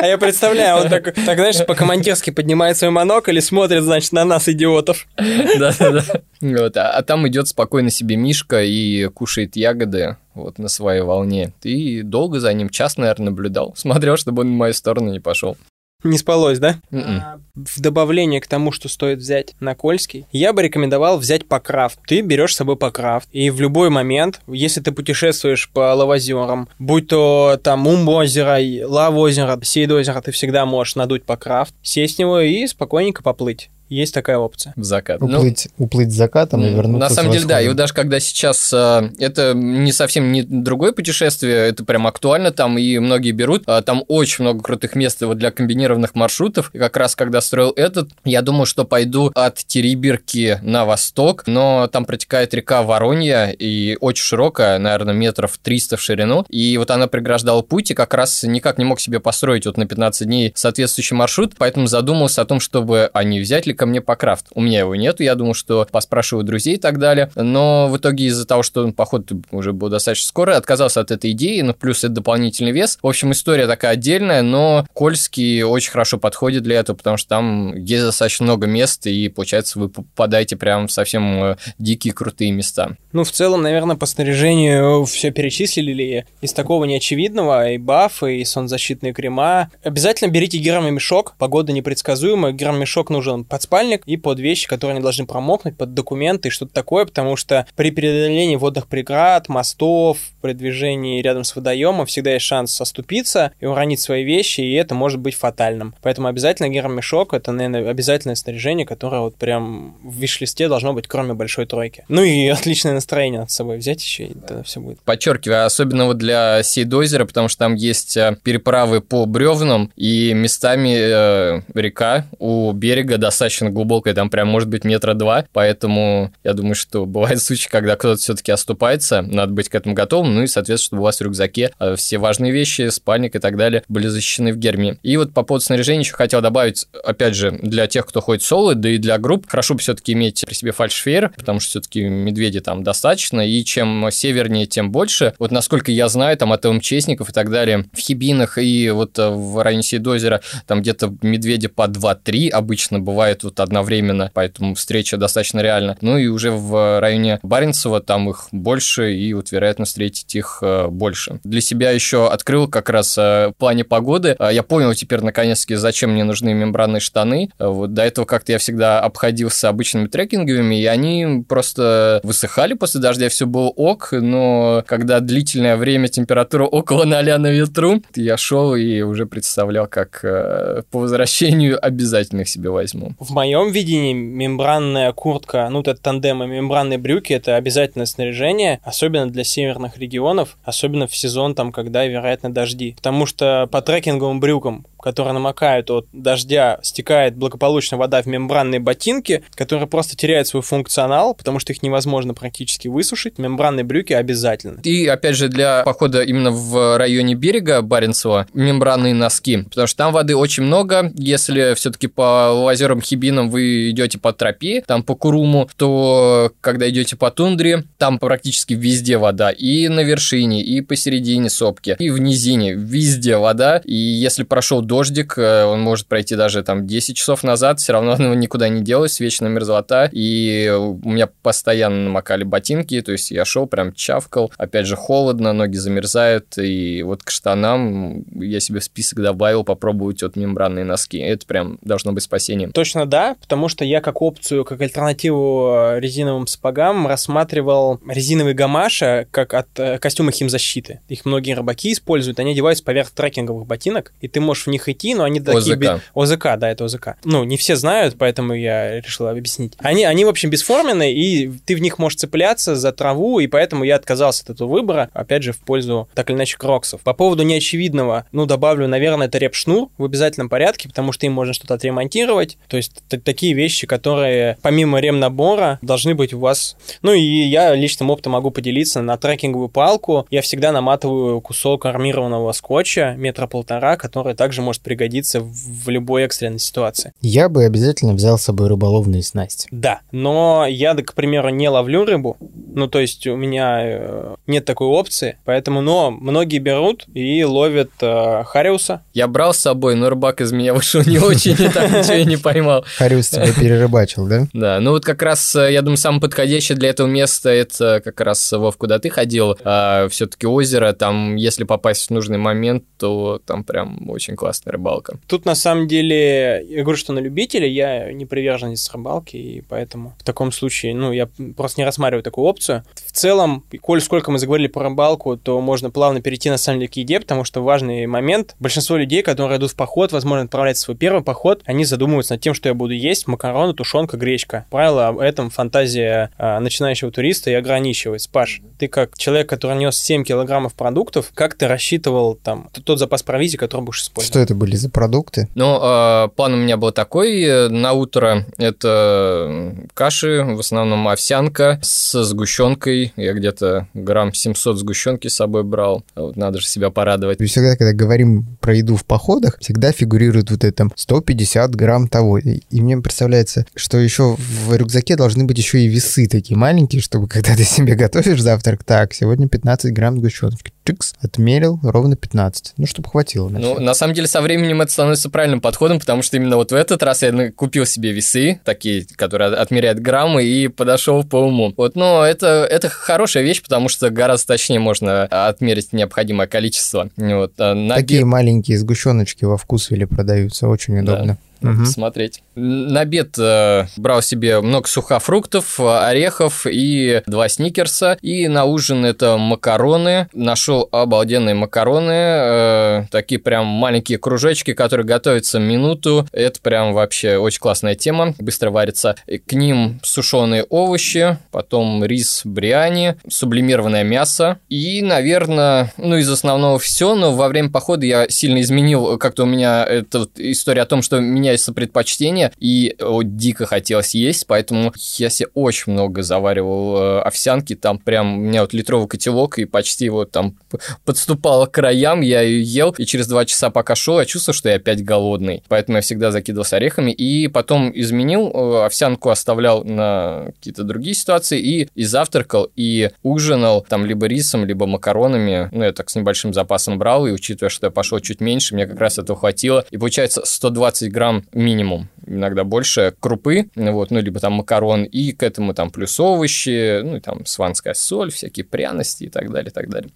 А я представляю, он так, знаешь, по-командирски поднимает свой монокль и смотрит, значит, на нас, идиотов. Да-да-да. Вот, а, а там идет спокойно себе Мишка и кушает ягоды вот на своей волне. И долго за ним, час, наверное, наблюдал. Смотрел, чтобы он в мою сторону не пошел. Не спалось, да? М-м. В добавление к тому, что стоит взять на Кольский, я бы рекомендовал взять покрафт. Ты берешь с собой покрафт, и в любой момент, если ты путешествуешь по лавозерам, будь то там Умб-озеро, Лав-озеро, Сейд-озеро, ты всегда можешь надуть покрафт, сесть в него и спокойненько поплыть. Есть такая опция. В закат. Уплыть, ну, уплыть закатом и вернуться На самом деле, да, и даже когда сейчас э, это не совсем не другое путешествие, это прям актуально там, и многие берут, а там очень много крутых мест вот для комбинированных маршрутов, и как раз когда строил этот, я думал, что пойду от Теребирки на восток, но там протекает река Воронья, и очень широкая, наверное, метров 300 в ширину, и вот она преграждала путь, и как раз никак не мог себе построить вот на 15 дней соответствующий маршрут, поэтому задумался о том, чтобы, а не взять ли ко мне по крафт. У меня его нету, я думал, что поспрашиваю друзей и так далее, но в итоге из-за того, что поход уже был достаточно скоро, отказался от этой идеи, ну, плюс это дополнительный вес. В общем, история такая отдельная, но Кольский очень хорошо подходит для этого, потому что там есть достаточно много мест, и, получается, вы попадаете прям в совсем э, дикие крутые места. Ну, в целом, наверное, по снаряжению все перечислили. Из такого неочевидного и бафы, и солнцезащитные крема. Обязательно берите гермомешок. Погода непредсказуемая. Гермомешок нужен под спальник и под вещи, которые не должны промокнуть, под документы и что-то такое, потому что при преодолении водных преград, мостов, при движении рядом с водоемом всегда есть шанс оступиться и уронить свои вещи, и это может быть фатальным. Поэтому обязательно гермомешок — это, наверное, обязательное снаряжение, которое вот прям в виш-листе должно быть, кроме большой тройки. Ну и отличное настроение над собой взять еще, и тогда все будет. Подчеркиваю, особенно вот для Сейдозера, потому что там есть э, переправы по бревнам, и местами э, река у берега достаточно глубокая, там прям может быть метра два, поэтому я думаю, что *laughs* бывает случаи, когда кто-то все-таки оступается, надо быть к этому готовым, ну и, соответственно, чтобы у вас в рюкзаке э, все важные вещи, спальник и так далее были защищены в герме. И вот по поводу снаряжения еще хотел добавить, опять же, для тех, кто ходит соло, да и для групп, хорошо бы все-таки иметь при себе фальшфейер, потому что все-таки медведи там достаточно, и чем севернее, тем больше. Вот насколько я знаю, там от МЧСников и так далее, в Хибинах и вот э, в районе Сейдозера там где-то медведи по 2-3 обычно бывает вот одновременно, поэтому встреча достаточно реальна. Ну и уже в районе Баренцева там их больше, и вот вероятно встретить их э, больше. Для себя еще открыл как раз э, в плане погоды. Я понял теперь наконец-таки, зачем мне нужны мембранные штаны. Вот до этого как-то я всегда обходился обычными трекинговыми, и они просто высыхали после дождя, все было ок, но когда длительное время температура около ноля на ветру, я шел и уже представлял, как э, по возвращению обязательно их себе возьму. В моем видении мембранная куртка, ну, это тандем и мембранные брюки, это обязательное снаряжение, особенно для северных регионов, особенно в сезон, там, когда, вероятно, дожди. Потому что по трекинговым брюкам которые намокают от дождя, стекает благополучно вода в мембранные ботинки, которые просто теряют свой функционал, потому что их невозможно практически высушить. Мембранные брюки обязательно. И, опять же, для похода именно в районе берега Баренцева мембранные носки, потому что там воды очень много. Если все-таки по озерам Хибинам вы идете по тропе, там по Куруму, то когда идете по тундре, там практически везде вода. И на вершине, и посередине сопки, и в низине. Везде вода. И если прошел дождик, э, он может пройти даже там 10 часов назад, все равно *laughs* оно никуда не делось, вечная мерзлота, и у меня постоянно намокали ботинки, то есть я шел прям чавкал, опять же холодно, ноги замерзают, и вот к штанам я себе в список добавил попробовать вот мембранные носки, это прям должно быть спасением. Точно да, потому что я как опцию, как альтернативу э, резиновым сапогам рассматривал резиновые гамаши как от э, костюма химзащиты. Их многие рыбаки используют, они одеваются поверх трекинговых ботинок, и ты можешь в них идти, но они такие... ОЗК. ОЗК, да, это ОЗК. Ну, не все знают, поэтому я решил объяснить. Они, они в общем, бесформенные, и ты в них можешь цепляться за траву, и поэтому я отказался от этого выбора, опять же, в пользу, так или иначе, кроксов. По поводу неочевидного, ну, добавлю, наверное, это реп-шнур в обязательном порядке, потому что им можно что-то отремонтировать. То есть такие вещи, которые помимо ремнабора должны быть у вас. Ну, и я личным опытом могу поделиться. На трекинговую палку я всегда наматываю кусок армированного скотча метра полтора, который также может пригодиться в любой экстренной ситуации. Я бы обязательно взял с собой рыболовные снасти. Да, но я, к примеру, не ловлю рыбу, ну, то есть у меня э, нет такой опции, поэтому, но многие берут и ловят э, хариуса. Я брал с собой, но рыбак из меня вышел не очень, и так ничего и не поймал. Хариус тебя *laughs* перерыбачил, да? Да, ну вот как раз, э, я думаю, самое подходящее для этого места, это как раз, Вов, куда ты ходил, а, все-таки озеро, там, если попасть в нужный момент, то там прям очень классная рыбалка. Тут на самом деле, я говорю, что на любителя, я не приверженец рыбалки, и поэтому в таком случае, ну, я просто не рассматриваю такую опцию. В целом, коль сколько мы заговорили про рыбалку, то можно плавно перейти на самом деле к еде, потому что важный момент. Большинство людей, которые идут в поход, возможно, отправляются в свой первый поход, они задумываются над тем, что я буду есть. Макароны, тушенка, гречка. Правило об этом фантазия а, начинающего туриста и ограничивает. Паш, ты как человек, который нес 7 килограммов продуктов, как ты рассчитывал там тот запас провизии, который будешь использовать? Что это были за продукты? Ну, э, план у меня был такой. На утро это каши, в основном овсянка с сгущенкой. Я где-то грамм 700 сгущенки с собой брал. Вот надо же себя порадовать. И всегда, когда говорим про еду в походах, всегда фигурирует вот это там 150 грамм того. И, мне представляется, что еще в рюкзаке должны быть еще и весы такие маленькие, чтобы когда ты *laughs* себе готовишь завтрак, так, сегодня 15 грамм сгущенки. Чикс, отмерил ровно 15. Ну, чтобы хватило. На Ну, всё. на самом деле, со временем это становится правильным подходом, потому что именно вот в этот раз я купил себе весы, такие, которые отмеряют граммы, и подошел по уму. Вот, но это, это хорошая вещь, потому что гораздо точнее можно отмерить необходимое количество. Вот, а на Такие маленькие сгущеночки во вкусвиле продаются, очень удобно. Мгм. Смотреть. На обед э, брал себе много сухофруктов, э, орехов и два сникерса. И на ужин это макароны. Нашел обалденные макароны. э, такие прям маленькие кружочки, которые готовятся минуту. Это прям вообще очень классная тема. Быстро варится. И К ним сушеные овощи, потом рис бриани, сублимированное мясо. И, наверное, ну, из основного все, но во время похода я сильно изменил, как-то у меня эта вот история о том, что меняются предпочтения, и о, дико хотелось есть, поэтому я себе очень много заваривал э, овсянки, там прям у меня вот литровый котелок, и почти вот там п- подступало к краям, я ее ел, и через два часа пока шел, я чувствовал, что я опять голодный, поэтому я всегда закидывался орехами, и потом изменил, э, овсянку оставлял на какие-то другие ситуации, и, и завтракал, и ужинал там либо рисом, либо макаронами, ну, я так с небольшим запасом брал, и учитывая, что я пошел чуть меньше, мне как раз этого хватило, и получается 120 грамм минимум, иногда больше крупы, вот, ну, либо там макарон, и к этому там плюс овощи, ну, и там сванская соль, всякие пряности и так далее, и так далее.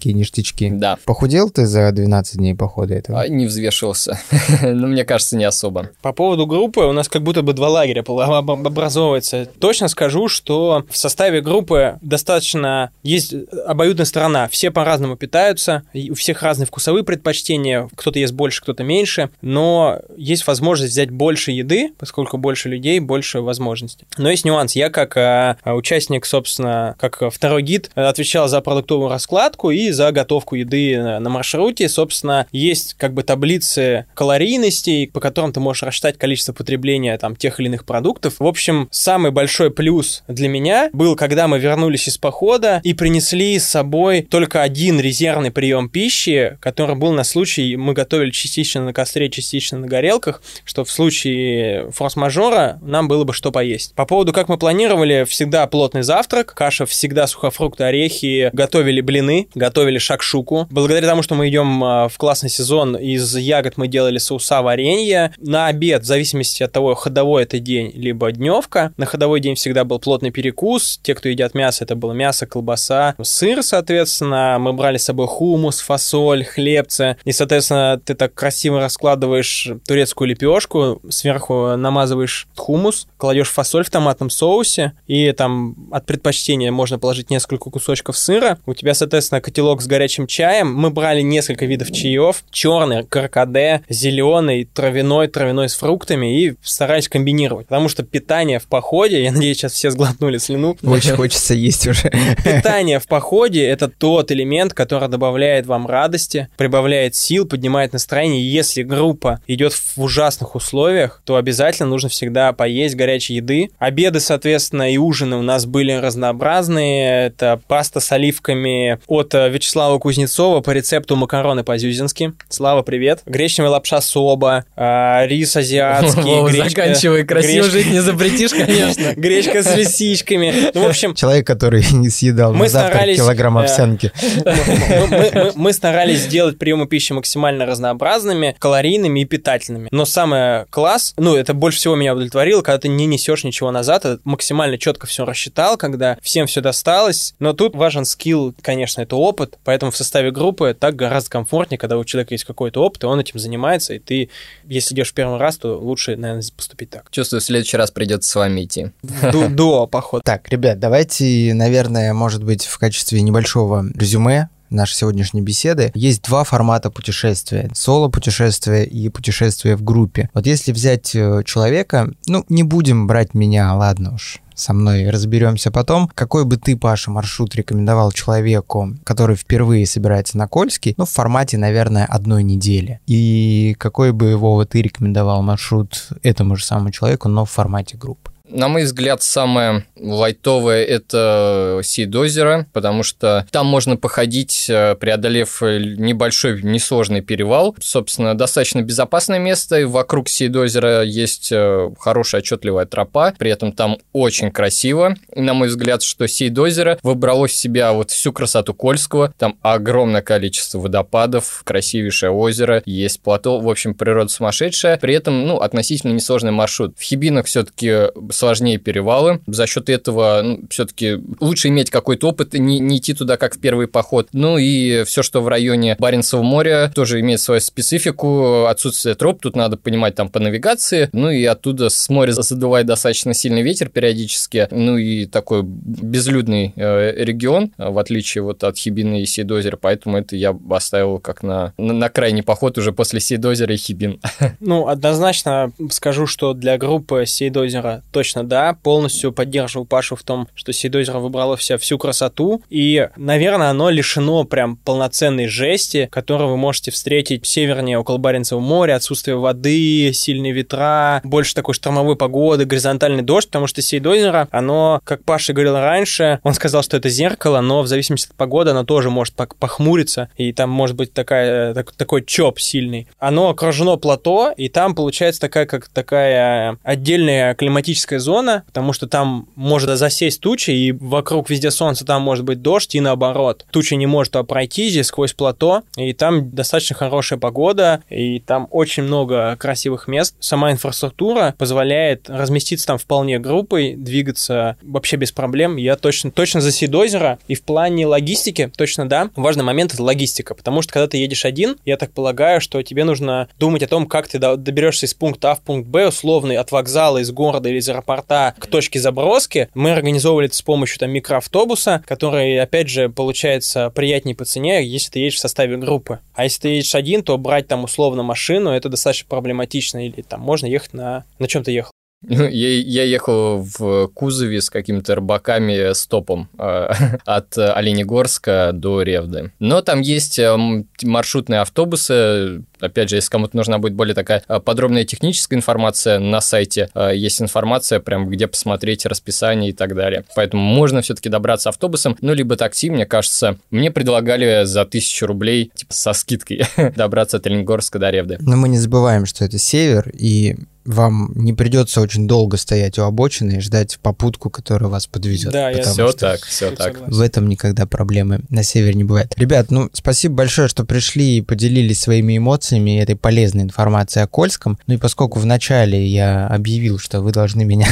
Маленькие ништячки. Да. Похудел ты за 12 дней похода этого? А не взвешивался. *laughs* ну, мне кажется, не особо. По поводу группы, у нас как будто бы два лагеря пол- об- об- образовывается. Точно скажу, что в составе группы достаточно есть обоюдная сторона. Все по-разному питаются, у всех разные вкусовые предпочтения, кто-то ест больше, кто-то меньше, но есть возможность взять больше еды, поскольку больше людей, больше возможностей. Но есть нюанс. Я как э, участник, собственно, как второй гид, отвечал за продуктовую раскладку и за готовку еды на, на маршруте. Собственно, есть как бы таблицы калорийности, по которым ты можешь рассчитать количество потребления там тех или иных продуктов. В общем, самый большой плюс для меня был, когда мы вернулись из похода и принесли с собой только один резервный прием пищи, который был на случай, мы готовили частично на костре, частично на горелках, что в случае форс-мажора нам было бы что поесть. По поводу, как мы планировали, всегда плотный завтрак, каша всегда сухофрукты, орехи, готовили блины, готовили шакшуку. Благодаря тому, что мы идем а, в классный сезон, из ягод мы делали соуса, варенье. На обед, в зависимости от того, ходовой это день, либо дневка, на ходовой день всегда был плотный перекус. Те, кто едят мясо, это было мясо, колбаса, сыр, соответственно. Мы брали с собой хумус, фасоль, хлебцы. И, соответственно, ты так красиво раскладываешь турецкую лепешку, сверху намазываешь хумус, кладешь фасоль в томатном соусе, и там от предпочтения можно положить несколько кусочков сыра. У тебя, соответственно, котелок с горячим чаем. Мы брали несколько видов чаев. Черный, каркаде, зеленый, травяной, травяной с фруктами, и старались комбинировать. Потому что питание в походе, я надеюсь, сейчас все сглотнули слюну, Очень хочется есть уже. Питание в походе – это тот элемент, который добавляет вам радости, прибавляет сил, поднимает настроение. И Если группа идет в ужасных условиях, то обязательно нужно всегда поесть горячей еды. Обеды, соответственно, и ужины у нас были разнообразные. Это паста с оливками от э, Вячеслава Кузнецова по рецепту макароны по-зюзински. Слава, привет. Гречневая лапша соба, а, рис азиатский, Вова, гречка- заканчивай, красиво гречка- жить не запретишь, конечно. *laughs* Гречка с лисичками. Ну, в общем, Человек, который *laughs* не съедал Мы на завтрак старались, килограмм э, овсянки. *laughs* мы, старались сделать приемы пищи максимально разнообразными, калорийными и питательными. Но самое класс, ну, это больше всего меня удовлетворило, когда ты не несешь ничего назад, это максимально четко все рассчитал, когда всем все досталось. Но тут важен скилл, конечно, это опыт, поэтому в составе группы так гораздо комфортнее, когда у человека есть какой-то опыт, и он этим занимается, и ты, если идешь в первый раз, то лучше, наверное, поступить так. Чувствую, в следующий раз придется с вами идти. До *laughs* поход. Так, ребят, давайте, наверное, может быть, в качестве небольшого резюме нашей сегодняшней беседы, есть два формата путешествия. Соло-путешествие и путешествие в группе. Вот если взять э, человека, ну, не будем брать меня, ладно уж, со мной разберемся потом. Какой бы ты, Паша, маршрут рекомендовал человеку, который впервые собирается на Кольский, ну, в формате, наверное, одной недели? И какой бы его вот ты рекомендовал маршрут этому же самому человеку, но в формате группы? На мой взгляд, самое лайтовое – это Сид-озеро, потому что там можно походить, э, преодолев небольшой, несложный перевал. Собственно, достаточно безопасное место, и вокруг Сид-озера есть э, хорошая отчетливая тропа, при этом там очень красиво. И, на мой взгляд, что Сид-озеро выбрало в себя вот всю красоту Кольского, там огромное количество водопадов, красивейшее озеро, есть плато, в общем, природа сумасшедшая, при этом, ну, относительно несложный маршрут. В Хибинах все-таки сложнее перевалы. За счет этого ну, все-таки лучше иметь какой-то опыт, не, не идти туда как в первый поход. Ну и все, что в районе Баренцева моря, тоже имеет свою специфику. Отсутствие троп, тут надо понимать там по навигации. Ну и оттуда с моря задувает достаточно сильный ветер периодически. Ну и такой безлюдный э, регион, в отличие вот от Хибины и Сейдозера. Поэтому это я оставил как на, на, на крайний поход уже после Сейдозера и Хибин. Ну, однозначно скажу, что для группы Сейдозера точно точно да, полностью поддерживаю Пашу в том, что Сейдозеро выбрало вся всю красоту, и, наверное, оно лишено прям полноценной жести, которую вы можете встретить севернее около Баренцева моря, отсутствие воды, сильные ветра, больше такой штормовой погоды, горизонтальный дождь, потому что Сейдозеро, оно, как Паша говорил раньше, он сказал, что это зеркало, но в зависимости от погоды оно тоже может похмуриться, и там может быть такая, так, такой чоп сильный. Оно окружено плато, и там получается такая, как такая отдельная климатическая зона, потому что там может засесть туча, и вокруг везде солнце, там может быть дождь, и наоборот. Туча не может пройти здесь сквозь плато, и там достаточно хорошая погода, и там очень много красивых мест. Сама инфраструктура позволяет разместиться там вполне группой, двигаться вообще без проблем. Я точно, точно за Сидозера, и в плане логистики, точно да, важный момент — это логистика, потому что когда ты едешь один, я так полагаю, что тебе нужно думать о том, как ты доберешься из пункта А в пункт Б, условный, от вокзала, из города или из аэропорта, аэропорта к точке заброски. Мы организовывали это с помощью там микроавтобуса, который, опять же, получается приятнее по цене, если ты едешь в составе группы. А если ты едешь один, то брать там условно машину, это достаточно проблематично. Или там можно ехать на... На чем ты ехал? Я, ехал в кузове с какими-то рыбаками с топом э, *laughs* от Оленегорска до Ревды. Но там есть э, маршрутные автобусы. Опять же, если кому-то нужна будет более такая э, подробная техническая информация, на сайте э, есть информация, прям где посмотреть расписание и так далее. Поэтому можно все-таки добраться автобусом, ну, либо такси, мне кажется. Мне предлагали за тысячу рублей, типа, со скидкой *laughs* добраться от Оленегорска до Ревды. Но мы не забываем, что это север, и вам не придется очень долго стоять у обочины и ждать попутку, которая вас подвезет. Да, я все так, все так. В этом никогда проблемы на севере не бывает. Ребят, ну, спасибо большое, что пришли и поделились своими эмоциями и этой полезной информацией о Кольском. Ну и поскольку вначале я объявил, что вы должны меня...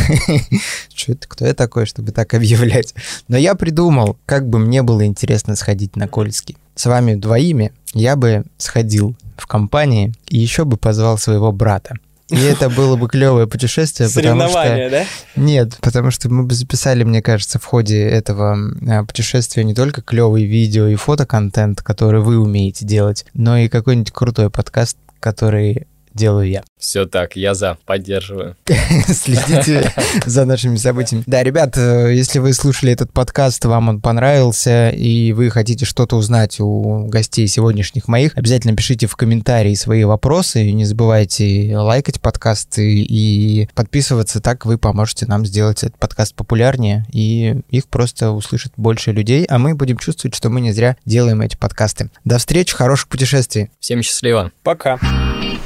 *laughs* Что это? Кто я такой, чтобы так объявлять? Но я придумал, как бы мне было интересно сходить на Кольский. С вами двоими я бы сходил в компании и еще бы позвал своего брата. И это было бы клевое путешествие, что... да? Нет, потому что мы бы записали, мне кажется, в ходе этого а, путешествия не только клевый видео и фотоконтент, который вы умеете делать, но и какой-нибудь крутой подкаст, который делаю я. *laughs* Все так, я за, поддерживаю. *laughs* Следите *laughs* за нашими событиями. Да, ребят, э, если вы слушали этот подкаст, вам он понравился, и вы хотите что-то узнать у гостей сегодняшних моих, обязательно пишите в комментарии свои вопросы, не забывайте лайкать подкасты и подписываться, так вы поможете нам сделать этот подкаст популярнее, и их просто услышит больше людей, а мы будем чувствовать, что мы не зря делаем эти подкасты. До встречи, хороших путешествий. Всем счастливо. Пока.